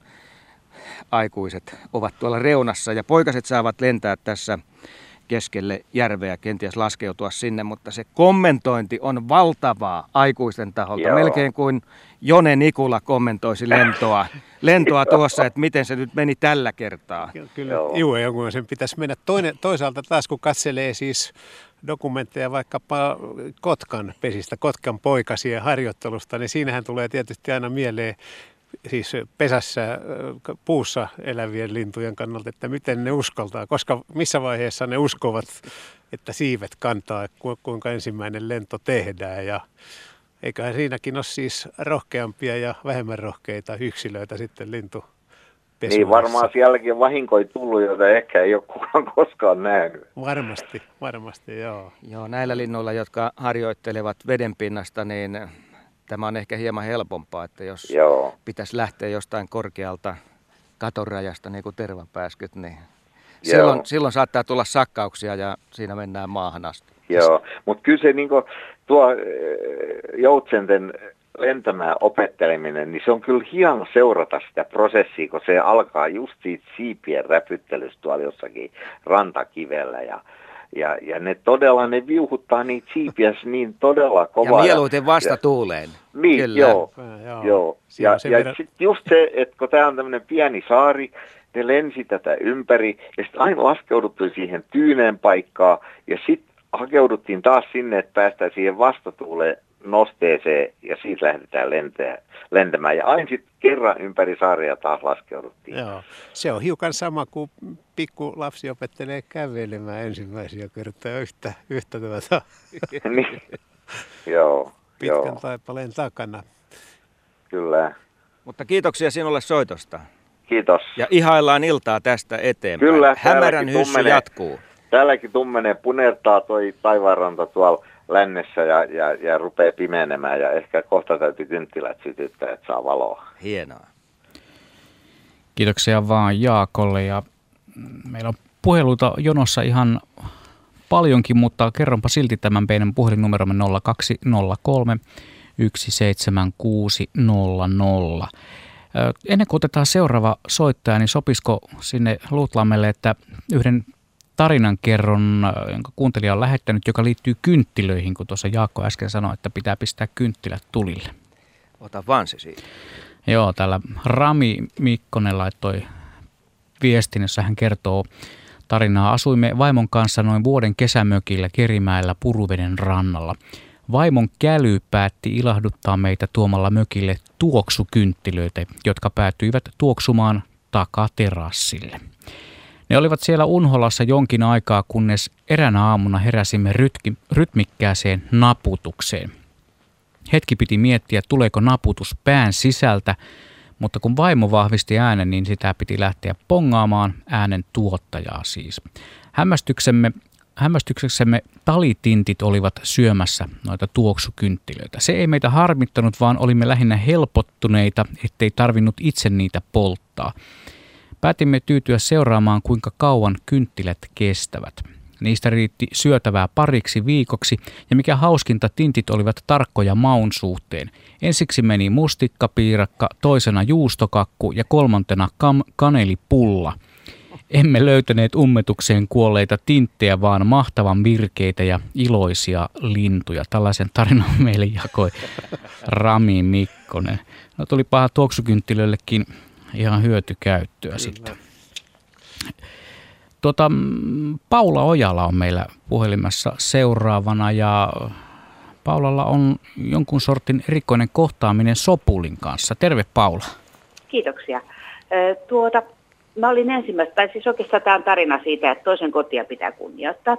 aikuiset ovat tuolla reunassa ja poikaset saavat lentää tässä keskelle järveä, kenties laskeutua sinne, mutta se kommentointi on valtavaa aikuisten taholta. Joo. Melkein kuin Jone Nikula kommentoisi lentoa, lentoa tuossa, että miten se nyt meni tällä kertaa. Kyllä, Joo. Juu, sen pitäisi mennä. Toinen, toisaalta taas kun katselee siis dokumentteja vaikkapa Kotkan pesistä, Kotkan poikasien harjoittelusta, niin siinähän tulee tietysti aina mieleen siis pesässä puussa elävien lintujen kannalta, että miten ne uskaltaa, koska missä vaiheessa ne uskovat, että siivet kantaa, kuinka ensimmäinen lento tehdään ja eiköhän siinäkin ole siis rohkeampia ja vähemmän rohkeita yksilöitä sitten lintu niin varmaan sielläkin vahinkoja tullut, joita ehkä ei ole kukaan (laughs) koskaan nähnyt. Varmasti, varmasti joo. Joo, näillä linnuilla, jotka harjoittelevat vedenpinnasta, niin tämä on ehkä hieman helpompaa, että jos Joo. pitäisi lähteä jostain korkealta katorajasta, niin kuin tervapääskyt, niin silloin, silloin saattaa tulla sakkauksia ja siinä mennään maahan asti. Joo, mutta kyllä se niin kuin, tuo eh, joutsenten lentämään opetteleminen, niin se on kyllä hieno seurata sitä prosessia, kun se alkaa just siitä siipien räpyttelystä tuolla jossakin rantakivellä ja ja, ja ne todella, ne viuhuttaa niitä siipiä niin todella kovaa. Ja mieluiten vasta tuuleen. Niin, Kyllä. joo. joo. joo. Ja, ja verran... sitten just se, että kun tämä on tämmöinen pieni saari, ne lensi tätä ympäri ja sitten aina laskeuduttiin siihen tyyneen paikkaan ja sitten hakeuduttiin taas sinne, että päästään siihen vastatuuleen nosteeseen ja siitä lähdetään lentää, lentämään. Ja aina sitten kerran ympäri saaria taas laskeuduttiin. Joo. Se on hiukan sama kuin pikku lapsi opettelee kävelemään ensimmäisiä kertoja yhtä, yhtä tuota. (laughs) niin. Joo. Pitkän joo. taipaleen takana. Kyllä. Mutta kiitoksia sinulle soitosta. Kiitos. Ja ihaillaan iltaa tästä eteenpäin. Kyllä. Hämärän hyssy tummene, jatkuu. Täälläkin tummenee, punertaa toi taivaanranta tuolla lännessä ja, ja, ja rupeaa pimenemään ja ehkä kohta täytyy kynttilät sytyttää, että saa valoa. Hienoa. Kiitoksia vaan Jaakolle ja meillä on puheluita jonossa ihan paljonkin, mutta kerronpa silti tämän meidän puhelinnumeromme 0203 17600. Ennen kuin otetaan seuraava soittaja, niin sopisiko sinne Luutlammelle, että yhden tarinankerron, äh, jonka kuuntelija on lähettänyt, joka liittyy kynttilöihin, kun tuossa Jaakko äsken sanoi, että pitää pistää kynttilät tulille. Ota vaan se siitä. Joo, täällä Rami Mikkonen laittoi viestin, jossa hän kertoo tarinaa. Asuimme vaimon kanssa noin vuoden kesämökillä Kerimäellä Puruveden rannalla. Vaimon käly päätti ilahduttaa meitä tuomalla mökille tuoksukynttilöitä, jotka päätyivät tuoksumaan takaterassille. Ne olivat siellä Unholassa jonkin aikaa, kunnes eränä aamuna heräsimme rytki, rytmikkääseen naputukseen. Hetki piti miettiä, tuleeko naputus pään sisältä, mutta kun vaimo vahvisti äänen, niin sitä piti lähteä pongaamaan äänen tuottajaa siis. Hämmästyksemme, hämmästykseksemme talitintit olivat syömässä noita tuoksukynttilöitä. Se ei meitä harmittanut, vaan olimme lähinnä helpottuneita, ettei tarvinnut itse niitä polttaa. Päätimme tyytyä seuraamaan, kuinka kauan kynttilät kestävät. Niistä riitti syötävää pariksi viikoksi ja mikä hauskinta tintit olivat tarkkoja maun suhteen. Ensiksi meni mustikkapiirakka, toisena juustokakku ja kolmantena kam- kanelipulla. Emme löytäneet ummetukseen kuolleita tinttejä, vaan mahtavan virkeitä ja iloisia lintuja. Tällaisen tarinan meille jakoi Rami Mikkonen. No tuli paha tuoksukynttilöillekin ihan hyötykäyttöä Kyllä. sitten. Tuota, Paula Ojala on meillä puhelimessa seuraavana ja Paulalla on jonkun sortin erikoinen kohtaaminen Sopulin kanssa. Terve Paula. Kiitoksia. Tuota, mä olin ensimmäistä, tai siis oikeastaan tämä on tarina siitä, että toisen kotia pitää kunnioittaa.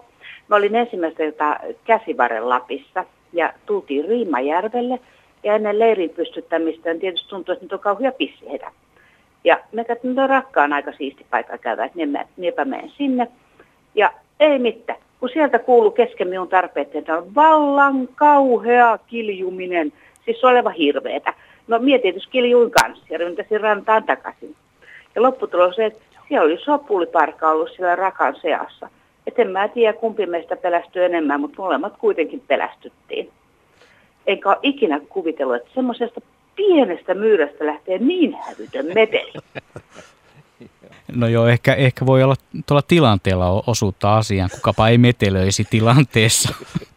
Mä olin ensimmäistä jota käsivarren Lapissa ja tultiin Riimajärvelle ja ennen leirin pystyttämistä niin tietysti tuntui, että nyt on kauhia pissiheitä. Ja me katsoin, että rakkaan aika siisti paikka käydä, että minäpä menen sinne. Ja ei mitään, kun sieltä kuuluu kesken minun tarpeet, että on vallan kauhea kiljuminen, siis oleva hirveetä. No mietin tietysti kiljuin kanssa ja ryntäsin rantaan takaisin. Ja lopputulos se, että siellä oli sopuliparka ollut siellä rakan seassa. Et en mä tiedä, kumpi meistä pelästyi enemmän, mutta molemmat kuitenkin pelästyttiin. Enkä ole ikinä kuvitellut, että semmoisesta pienestä myyrästä lähtee niin hävytön meteli. No joo, ehkä, ehkä voi olla tuolla tilanteella osuutta asiaan, kukapa ei metelöisi tilanteessa. (laughs)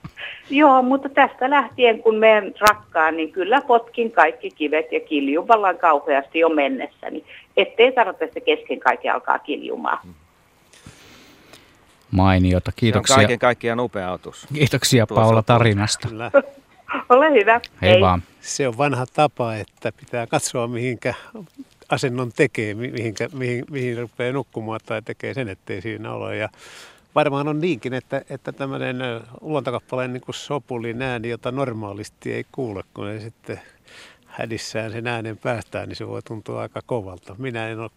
Joo, mutta tästä lähtien kun menen rakkaan, niin kyllä potkin kaikki kivet ja kiljun vallan kauheasti jo mennessä, niin ettei tarvitse kesken kaiken alkaa kiljumaan. Mainiota, kiitoksia. Se on kaiken kaikkiaan upea otus. Kiitoksia Tuossa Paula tarinasta. Kyllä. (laughs) Ole hyvä. Hei, Hei vaan. Se on vanha tapa, että pitää katsoa mihinkä asennon tekee, mihinkä, mihin, mihin rupeaa nukkumaan tai tekee sen, ettei siinä ole. Ja varmaan on niinkin, että, että tämmöinen luontokappaleen niin sopulin ääni, jota normaalisti ei kuule, kun ei sitten hädissään sen äänen päästään, niin se voi tuntua aika kovalta. Minä en ole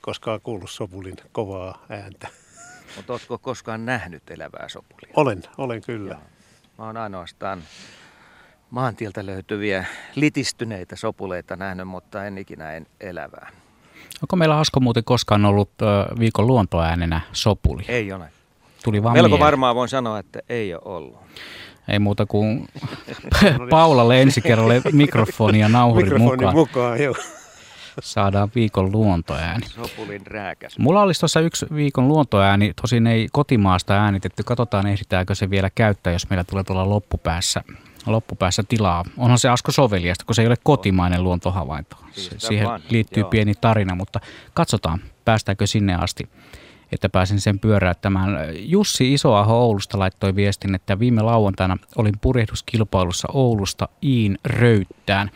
koskaan kuullut sopulin kovaa ääntä. Mutta oletko koskaan nähnyt elävää sopulia? Olen, olen kyllä. Joo. Mä oon ainoastaan maantieltä löytyviä litistyneitä sopuleita nähnyt, mutta en ikinä en elävää. Onko meillä Asko muuten koskaan ollut viikon luontoäänenä sopuli? Ei ole. Tuli vaan Melko mieleen. varmaan voin sanoa, että ei ole ollut. Ei muuta kuin (laughs) Paulalle ensi kerralle mikrofoni ja nauhuri mukaan. mukaan joo. Saadaan viikon luontoääni. Sopulin rääkäs. Mulla olisi tuossa yksi viikon luontoääni, tosin ei kotimaasta äänitetty. Katsotaan ehditäänkö se vielä käyttää, jos meillä tulee tuolla loppupäässä loppupäässä tilaa. Onhan se Asko soveliasta, kun se ei ole kotimainen luontohavainto. Siihen liittyy pieni tarina, mutta katsotaan, päästäänkö sinne asti, että pääsen sen pyöräyttämään. Jussi Isoaho Oulusta laittoi viestin, että viime lauantaina olin purjehduskilpailussa Oulusta Iin Röyttään.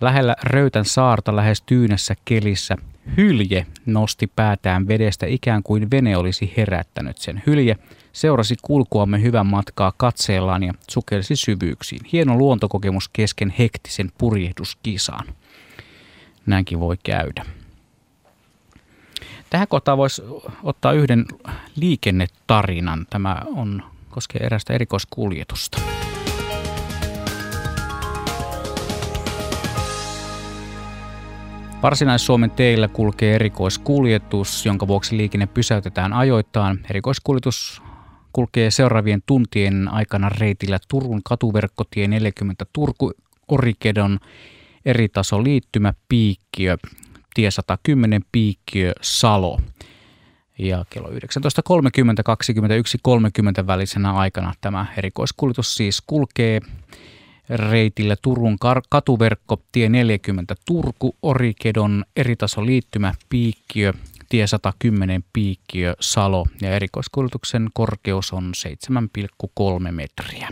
Lähellä Röytän saarta lähes tyynessä kelissä hylje nosti päätään vedestä ikään kuin vene olisi herättänyt sen. Hylje seurasi kulkuamme hyvän matkaa katseellaan ja sukelsi syvyyksiin. Hieno luontokokemus kesken hektisen purjehduskisaan. Näinkin voi käydä. Tähän kohtaan voisi ottaa yhden liikennetarinan. Tämä on, koskee erästä erikoiskuljetusta. Varsinais-Suomen teillä kulkee erikoiskuljetus, jonka vuoksi liikenne pysäytetään ajoittain. Erikoiskuljetus kulkee seuraavien tuntien aikana reitillä Turun katuverkkotie 40 Turku Orikedon eritaso liittymä Piikkiö, tie 110 Piikkiö Salo. Ja kello 19.30 21.30 välisenä aikana tämä erikoiskuljetus siis kulkee reitillä Turun katuverkko, tie 40 Turku, Orikedon eritaso liittymä Piikkiö, tie 110 Piikkiö Salo ja erikoiskuljetuksen korkeus on 7,3 metriä.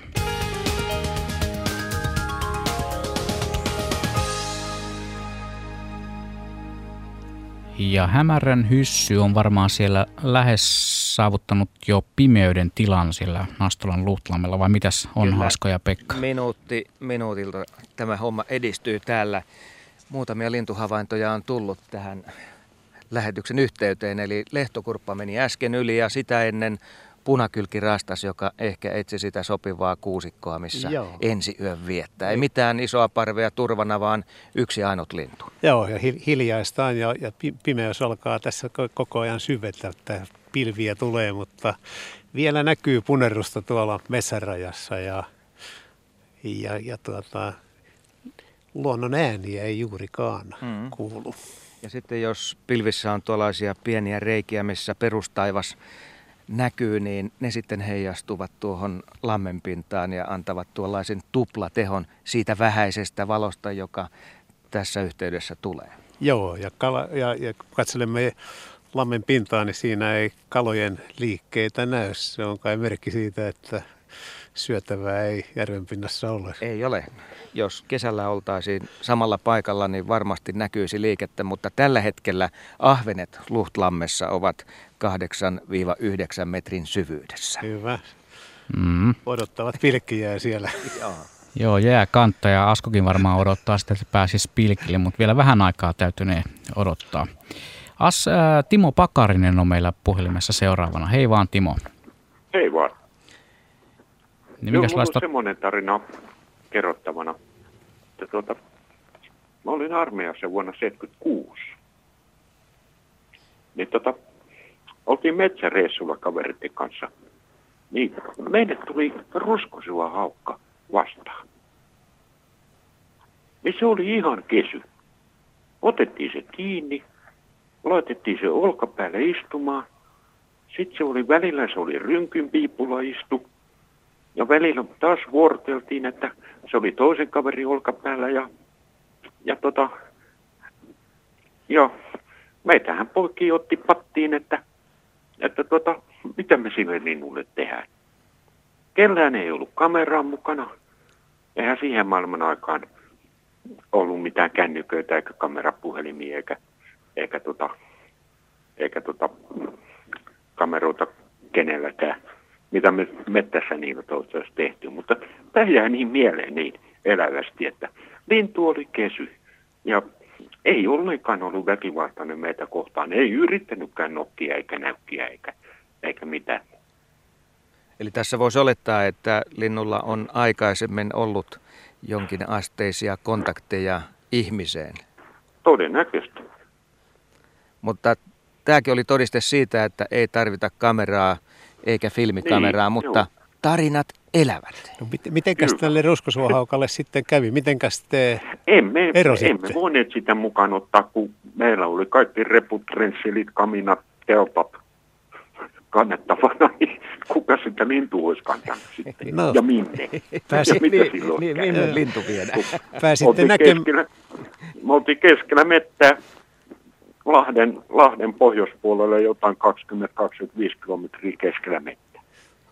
Ja hämärän hyssy on varmaan siellä lähes saavuttanut jo pimeyden tilan siellä Nastolan Luhtlammella, vai mitäs on Kyllä, Hasko ja Pekka? Minuutti minuutilta tämä homma edistyy täällä. Muutamia lintuhavaintoja on tullut tähän lähetyksen yhteyteen, eli lehtokurppa meni äsken yli ja sitä ennen punakylkirastas, joka ehkä etsi sitä sopivaa kuusikkoa, missä Joo. ensi yön viettää. Ei mitään isoa parvea turvana, vaan yksi ainut lintu. Joo, ja hiljaistaan ja, ja pimeys alkaa tässä koko ajan syvetä, että pilviä tulee, mutta vielä näkyy punerrusta tuolla metsärajassa ja, ja, ja tuota, luonnon ääniä ei juurikaan mm. kuulu. Ja sitten jos pilvissä on tuollaisia pieniä reikiä, missä perustaivas näkyy, niin ne sitten heijastuvat tuohon lammenpintaan ja antavat tuollaisen tuplatehon siitä vähäisestä valosta, joka tässä yhteydessä tulee. Joo, ja, kala, ja, ja kun katselemme lammen pintaa, niin siinä ei kalojen liikkeitä näy. Se on kai merkki siitä, että syötävää ei järven pinnassa ole. Ei ole. Jos kesällä oltaisiin samalla paikalla, niin varmasti näkyisi liikettä, mutta tällä hetkellä ahvenet Luhtlammessa ovat 8-9 metrin syvyydessä. Hyvä. Mm. Odottavat pilkkiä siellä. (laughs) Joo. Joo, kantta ja Askokin varmaan odottaa sitä, että pääsisi pilkille, mutta vielä vähän aikaa täytyy ne odottaa. As, ää, Timo Pakarinen on meillä puhelimessa seuraavana. Hei vaan Timo. Hei vaan. Niin Joo, mulla on semmoinen tarina kerrottavana, että tuota, mä olin armeijassa vuonna 1976. Niin tota, oltiin metsäreissulla kaveritten kanssa. Niin meille tuli ruskosua haukka vastaan. Niin se oli ihan kesy. Otettiin se kiinni, laitettiin se olkapäälle istumaan. Sitten se oli välillä, se oli rynkyn piipulla istu. Ja välillä taas vuoroteltiin, että se oli toisen kaverin olkapäällä ja, ja tota, joo, meitähän poikki otti pattiin, että, että tota, mitä me sille linnulle tehdään. Kellään ei ollut kameraa mukana. Eihän siihen maailman aikaan ollut mitään kännyköitä eikä kamerapuhelimia eikä, eikä, tota, eikä tota, kameroita kenelläkään mitä me mettässä niin olisi tehty. Mutta tämä jää niin mieleen niin elävästi, että lintu oli kesy ja ei ollenkaan ollut väkivaltainen meitä kohtaan. Ei yrittänytkään nokkia eikä näykkiä eikä, eikä mitään. Eli tässä voisi olettaa, että linnulla on aikaisemmin ollut jonkin asteisia kontakteja ihmiseen. Todennäköisesti. Mutta tämäkin oli todiste siitä, että ei tarvita kameraa eikä filmikameraa, niin, mutta joo. tarinat elävät. No, mit, mitenkäs tälle ruskosuohaukalle sitten kävi? Mitenkäs te emme, erositte? Emme voineet sitä mukaan ottaa, kun meillä oli kaikki reput, rensselit, kaminat, teltat kannettavana, (laughs) niin kuka sitä lintua olisi kantanut sitten? No. Ja minne? Pääsi, (laughs) ja mitä niin, silloin niin, minne lintu viedään? Pääsitte näkemään. Me oltiin keskellä mettää Lahden, Lahden pohjoispuolelle jotain 20-25 kilometriä keskellä mettä.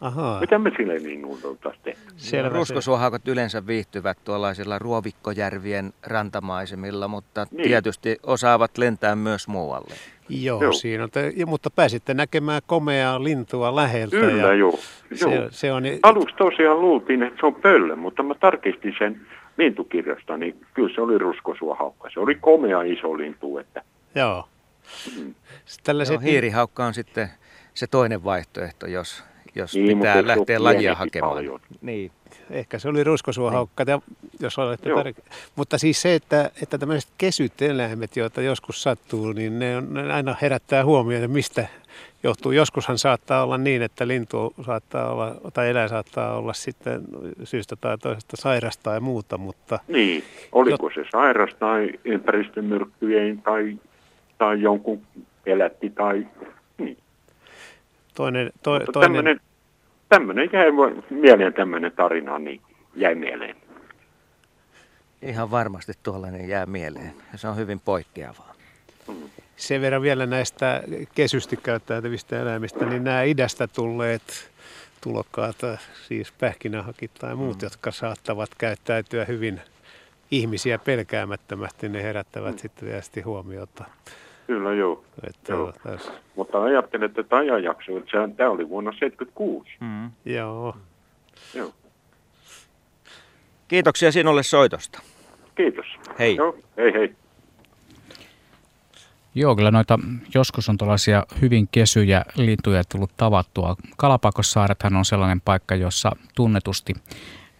Ahaa. Mitä me sille niin oltaisiin tehty? Siellä ruskosuohaukot yleensä viihtyvät tuollaisilla ruovikkojärvien rantamaisemilla, mutta niin. tietysti osaavat lentää myös muualle. Joo, joo. siinä on, te, mutta pääsitte näkemään komeaa lintua läheltä. Kyllä, ja joo. joo. Se, se on... Aluksi tosiaan luultiin, että se on pöllö, mutta mä tarkistin sen lintukirjasta, niin kyllä se oli ruskosuohaukka. Se oli komea iso lintu, että Joo. Tällaiset... Joo, hiirihaukka on sitten se toinen vaihtoehto, jos, jos niin, pitää lähteä lajia hakemaan. Paljon. Niin. Ehkä se oli ruskosuohaukka, niin. jos olette tar- Mutta siis se, että, että tämmöiset kesyt eläimet, joita joskus sattuu, niin ne, on, ne aina herättää huomiota, mistä johtuu. Joskushan saattaa olla niin, että lintu saattaa olla, tai eläin saattaa olla sitten syystä tai toisesta sairasta tai muuta, mutta... Niin, oliko se sairas tai ympäristömyrkkyjen tai tai jonkun elätti tai niin. Toinen, to, Mutta toinen... Tämmöinen, tämmöinen jäi mieleen tämmöinen tarina, niin jäi mieleen. Ihan varmasti tuollainen jää mieleen se on hyvin poikkeavaa. Mm. Sen verran vielä näistä kesysti käyttäytyvistä eläimistä, niin nämä idästä tulleet tulokkaat, siis pähkinähakit tai muut, mm. jotka saattavat käyttäytyä hyvin ihmisiä pelkäämättömästi, ne herättävät mm. sitten tietysti huomiota. Kyllä, joo. Että joo. Tässä. Mutta ajattelin, että tämä ajanjakso, että sehän, tämä oli vuonna 76. Mm. Joo. Joo. Kiitoksia sinulle soitosta. Kiitos. Hei. Joo, hei hei. Joo, kyllä noita joskus on tällaisia hyvin kesyjä lintuja tullut tavattua. Kalapakossaarethan on sellainen paikka, jossa tunnetusti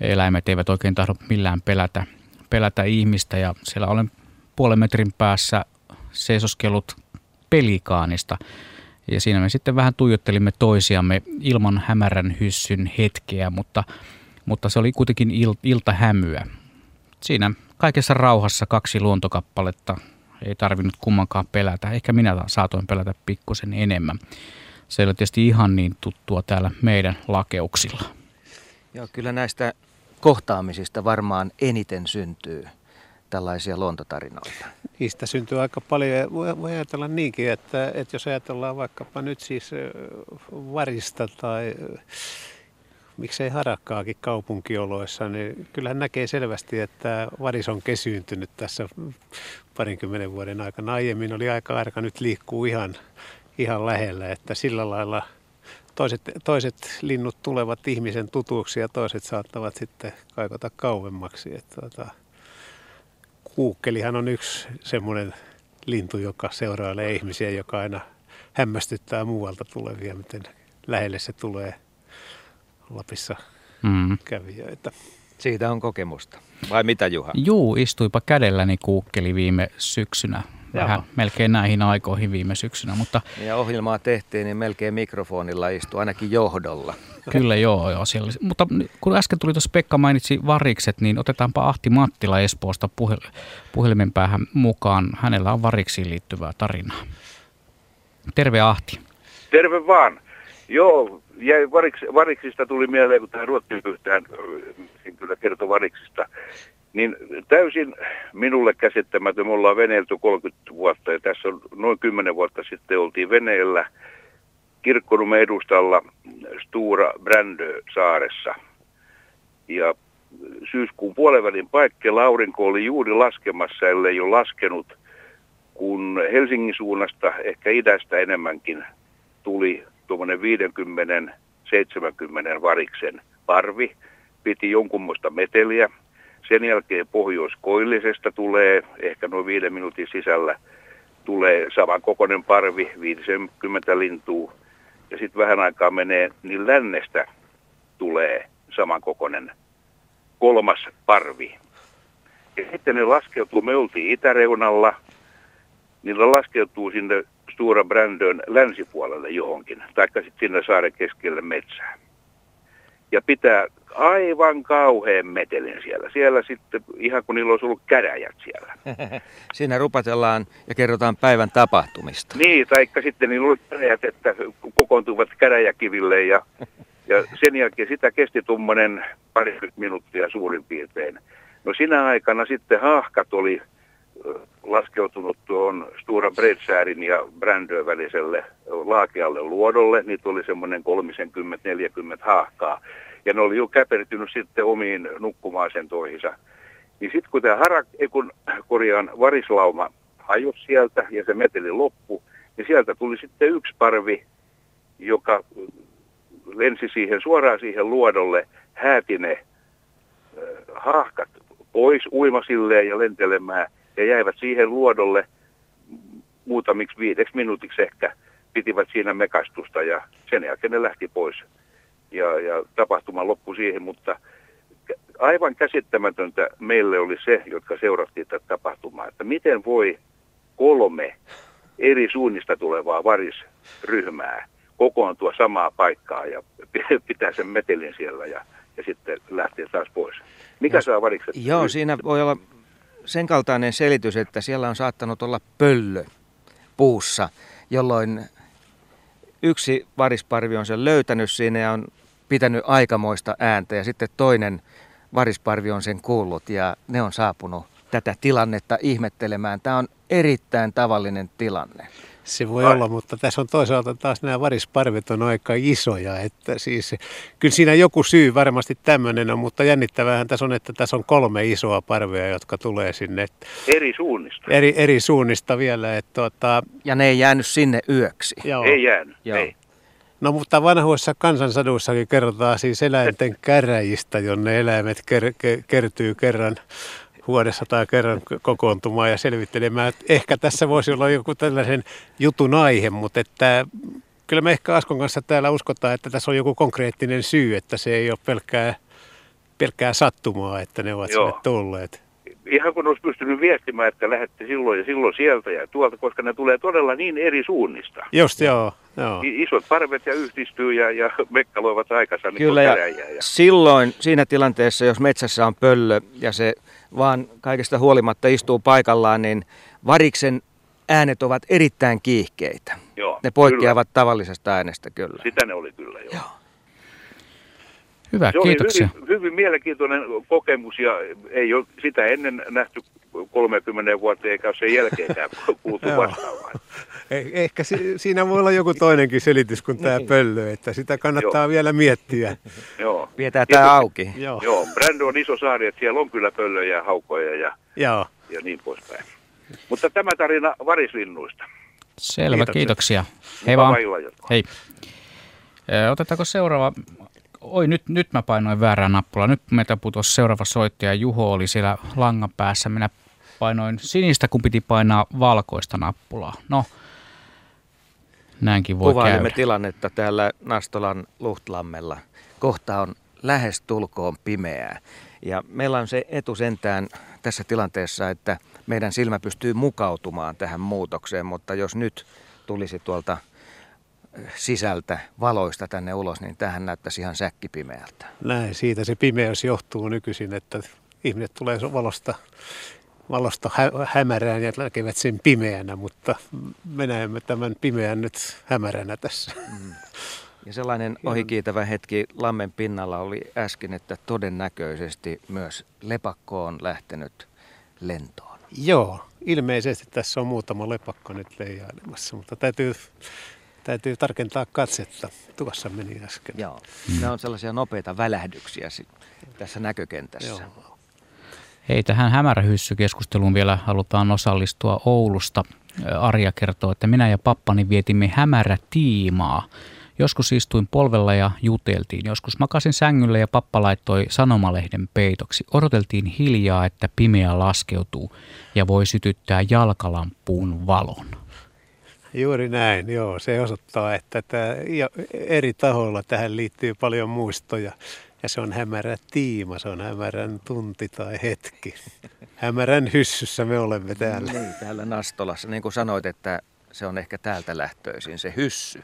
eläimet eivät oikein tahdo millään pelätä, pelätä ihmistä ja siellä olen puolen metrin päässä seisoskelut pelikaanista. Ja siinä me sitten vähän tuijottelimme toisiamme ilman hämärän hyssyn hetkeä, mutta, mutta se oli kuitenkin il, iltahämyä. Siinä kaikessa rauhassa kaksi luontokappaletta, ei tarvinnut kummankaan pelätä. Ehkä minä saatoin pelätä pikkusen enemmän. Se ei ole tietysti ihan niin tuttua täällä meidän lakeuksilla. Joo, kyllä näistä kohtaamisista varmaan eniten syntyy tällaisia luontotarinoita. Niistä syntyy aika paljon. Voi, voi ajatella niinkin, että, että jos ajatellaan vaikkapa nyt siis varista tai miksei harakkaakin kaupunkioloissa, niin kyllähän näkee selvästi, että varis on kesyyntynyt tässä parinkymmenen vuoden aikana. Aiemmin oli aika arka, nyt liikkuu ihan, ihan lähellä, että sillä lailla toiset, toiset linnut tulevat ihmisen tutuksi ja toiset saattavat sitten kaikota kauemmaksi. Että, tuota, kuukkelihan on yksi semmoinen lintu, joka seurailee ihmisiä, joka aina hämmästyttää muualta tulevia, miten lähelle se tulee Lapissa mm. kävijöitä. Siitä on kokemusta. Vai mitä Juha? Juu, istuipa kädelläni kuukkeli viime syksynä. Vähän melkein näihin aikoihin viime syksynä. Mutta... Ja ohjelmaa tehtiin, niin melkein mikrofonilla istui, ainakin johdolla. (laughs) Kyllä joo, joo siellä. Mutta kun äsken tuli tuossa Pekka mainitsi varikset, niin otetaanpa Ahti Mattila Espoosta puhel- puhelimen päähän mukaan. Hänellä on variksiin liittyvää tarinaa. Terve Ahti. Terve vaan. Joo, jäi variks, variksista tuli mieleen, kun tähän Ruotsin pyhtään kyllä kertoi variksista. Niin täysin minulle käsittämätön, me ollaan veneilty 30 vuotta ja tässä on noin 10 vuotta sitten oltiin veneellä Kirkkonummen edustalla Stura Brändö saaressa. Ja syyskuun puolenvälin paikkeilla aurinko oli juuri laskemassa, ellei jo laskenut, kun Helsingin suunnasta, ehkä idästä enemmänkin, tuli tuommoinen 50-70 variksen parvi. Piti jonkunmoista meteliä. Sen jälkeen pohjoiskoillisesta tulee, ehkä noin viiden minuutin sisällä, tulee saman kokoinen parvi, 50 lintua. Ja sitten vähän aikaa menee, niin lännestä tulee samankokoinen kolmas parvi. Ja sitten ne laskeutuu, me oltiin itäreunalla, niillä laskeutuu sinne Stura Brandön länsipuolelle johonkin, taikka sitten sinne saaren keskelle metsää. Ja pitää aivan kauhean metelin siellä. Siellä sitten, ihan kun niillä olisi ollut käräjät siellä. (laughs) Siinä rupatellaan ja kerrotaan päivän tapahtumista. Niin, taikka sitten niillä oli käräjät, että kokoontuvat käräjäkiville ja, ja sen jälkeen sitä kesti tuommoinen parikymmentä minuuttia suurin piirtein. No sinä aikana sitten haahkat oli laskeutunut tuon Stura Bredsäärin ja Brändön väliselle laakealle luodolle. Niitä oli semmoinen 30-40 haahkaa. Ja ne oli jo käpertynyt sitten omiin nukkumaasentoihinsa. Niin sitten kun tämä harak, kun (clears throat) korjaan varislauma hajosi sieltä ja se meteli loppu, niin sieltä tuli sitten yksi parvi, joka lensi siihen suoraan siihen luodolle, hääti ne haahkat pois uimasilleen ja lentelemään – ja jäivät siihen luodolle muutamiksi viideksi minuutiksi ehkä, pitivät siinä mekastusta ja sen jälkeen ne lähti pois. Ja, ja tapahtuma loppui siihen, mutta aivan käsittämätöntä meille oli se, jotka seurattiin tätä tapahtumaa, että miten voi kolme eri suunnista tulevaa varisryhmää kokoontua samaa paikkaa ja (laughs) pitää sen metelin siellä ja, ja sitten lähteä taas pois. Mikä no, saa varikset? Joo, siinä voi olla sen kaltainen selitys, että siellä on saattanut olla pöllö puussa, jolloin yksi varisparvi on sen löytänyt siinä ja on pitänyt aikamoista ääntä ja sitten toinen varisparvi on sen kuullut ja ne on saapunut tätä tilannetta ihmettelemään. Tämä on erittäin tavallinen tilanne. Se voi Ai. olla, mutta tässä on toisaalta taas nämä varisparvet on aika isoja. Että siis, kyllä siinä joku syy varmasti tämmöinen on, mutta jännittävähän tässä on, että tässä on kolme isoa parvea, jotka tulee sinne. Eri suunnista. Eri, eri suunnista vielä. Että tuota... Ja ne ei jäänyt sinne yöksi. Joo. Ei jäänyt, Joo. ei. No mutta vanhoissa kansansaduissakin kerrotaan siis eläinten käräjistä, jonne eläimet ker- kertyy kerran vuodessa tai kerran kokoontumaan ja selvittelemään. Ehkä tässä voisi olla joku tällaisen jutun aihe, mutta että kyllä me ehkä Askon kanssa täällä uskotaan, että tässä on joku konkreettinen syy, että se ei ole pelkkää, pelkkää sattumaa, että ne ovat Joo. sinne tulleet. ihan kun olisi pystynyt viestimään, että lähette silloin ja silloin sieltä ja tuolta, koska ne tulee todella niin eri suunnista. Just joo, joo. Isot parvet ja yhdistyy ja, ja mekkaloivat aikansa niin Kyllä, ja, ja silloin siinä tilanteessa, jos metsässä on pöllö ja se vaan kaikesta huolimatta istuu paikallaan, niin variksen äänet ovat erittäin kiihkeitä. Joo, ne poikkeavat kyllä. tavallisesta äänestä kyllä. Sitä ne oli kyllä, joo. joo. Hyvä, se kiitoksia. Oli hyvin, hyvin mielenkiintoinen kokemus ja ei ole sitä ennen nähty 30 vuotta eikä ole sen jälkeenkään (laughs) kuultu vastaavaa. Eh, ehkä si- siinä voi olla joku toinenkin selitys kuin tämä niin. pöllö, että sitä kannattaa Joo. vielä miettiä. (laughs) Joo. Pidetään tämä auki. Joo. Joo, Brando on iso saari, että siellä on kyllä pöllöjä, haukoja ja, Joo. ja niin poispäin. Mutta tämä tarina varislinnuista. Selvä, kiitoksia. kiitoksia. Hei vaan. Hei. Otetaanko seuraava oi nyt, nyt mä painoin väärää nappulaa. Nyt meitä putosi seuraava soittaja. Juho oli siellä langan päässä. Minä painoin sinistä, kun piti painaa valkoista nappulaa. No, näinkin voi Kuvailimme käydä. tilannetta täällä Nastolan Luhtlammella. Kohta on lähes tulkoon pimeää. Ja meillä on se etu sentään tässä tilanteessa, että meidän silmä pystyy mukautumaan tähän muutokseen, mutta jos nyt tulisi tuolta sisältä valoista tänne ulos, niin tähän näyttäisi ihan säkkipimeältä. Näin, siitä se pimeys johtuu nykyisin, että ihmiset tulee valosta, valosta hä- hämärään ja näkevät sen pimeänä, mutta me näemme tämän pimeän nyt hämäränä tässä. Mm. Ja sellainen ohikiitävä hetki lammen pinnalla oli äsken, että todennäköisesti myös lepakko on lähtenyt lentoon. Joo, ilmeisesti tässä on muutama lepakko nyt leijailemassa, mutta täytyy täytyy tarkentaa katsetta. Tuossa meni äsken. Joo, mm. ne on sellaisia nopeita välähdyksiä tässä näkökentässä. Joo. Hei, tähän hämärähyssykeskusteluun vielä halutaan osallistua Oulusta. Arja kertoo, että minä ja pappani vietimme hämärätiimaa. Joskus istuin polvella ja juteltiin. Joskus makasin sängyllä ja pappa laittoi sanomalehden peitoksi. Odoteltiin hiljaa, että pimeä laskeutuu ja voi sytyttää jalkalampuun valon. Juuri näin, joo. Se osoittaa, että tämä, eri tahoilla tähän liittyy paljon muistoja. Ja se on hämärä tiima, se on hämärän tunti tai hetki. Hämärän hyssyssä me olemme täällä. Niin, täällä Nastolassa. Niin kuin sanoit, että se on ehkä täältä lähtöisin, se hyssy.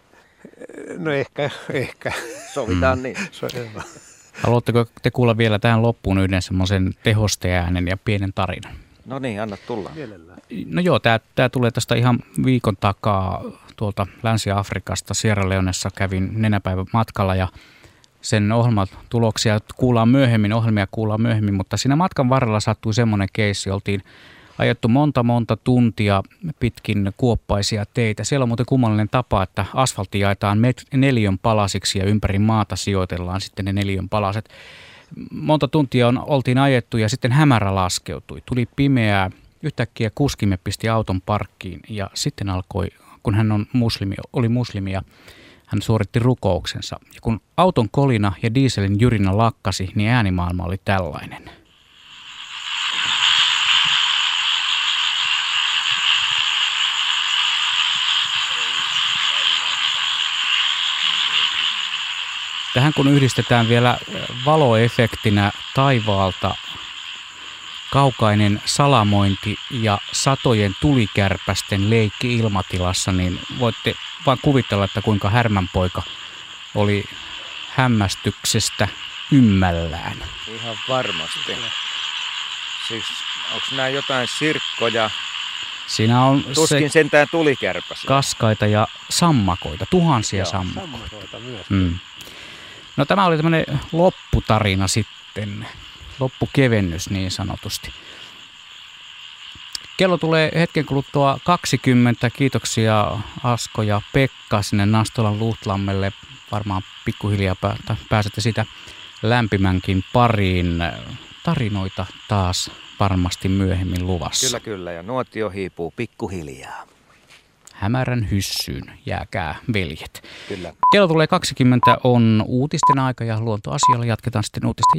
No ehkä, ehkä. Sovitaan mm. niin. Haluatteko te kuulla vielä tähän loppuun yhden semmoisen tehosteäänen ja pienen tarinan? No niin, anna tulla. No joo, tämä tulee tästä ihan viikon takaa tuolta Länsi-Afrikasta. Sierra Leonessa kävin nenäpäivän matkalla ja sen ohjelmatuloksia kuullaan myöhemmin, ohjelmia kuullaan myöhemmin, mutta siinä matkan varrella sattui semmoinen keissi, oltiin ajettu monta monta tuntia pitkin kuoppaisia teitä. Siellä on muuten kummallinen tapa, että asfaltti jaetaan neljön palasiksi ja ympäri maata sijoitellaan sitten ne neljön palaset monta tuntia on, oltiin ajettu ja sitten hämärä laskeutui. Tuli pimeää, yhtäkkiä kuskimme pisti auton parkkiin ja sitten alkoi, kun hän on muslimi, oli muslimi ja hän suoritti rukouksensa. Ja kun auton kolina ja dieselin jyrinä lakkasi, niin äänimaailma oli tällainen – Tähän kun yhdistetään vielä valoefektinä taivaalta kaukainen salamointi ja satojen tulikärpästen leikki ilmatilassa, niin voitte vain kuvitella, että kuinka härmänpoika oli hämmästyksestä ymmällään. Ihan varmasti. Siis onko nämä jotain sirkkoja? Siinä on Tuskin se sentään tulikärpäsiä. Kaskaita ja sammakoita, tuhansia Joo, sammakoita. sammakoita myös. Mm. No tämä oli tämmöinen lopputarina sitten, loppukevennys niin sanotusti. Kello tulee hetken kuluttua 20. Kiitoksia Asko ja Pekka sinne Nastolan Luhtlammelle. Varmaan pikkuhiljaa pääsette sitä lämpimänkin pariin. Tarinoita taas varmasti myöhemmin luvassa. Kyllä, kyllä. Ja nuotio hiipuu pikkuhiljaa hämärän hyssyyn. Jääkää veljet. Kyllä. Kello tulee 20 on uutisten aika ja luontoasialla jatketaan sitten uutisten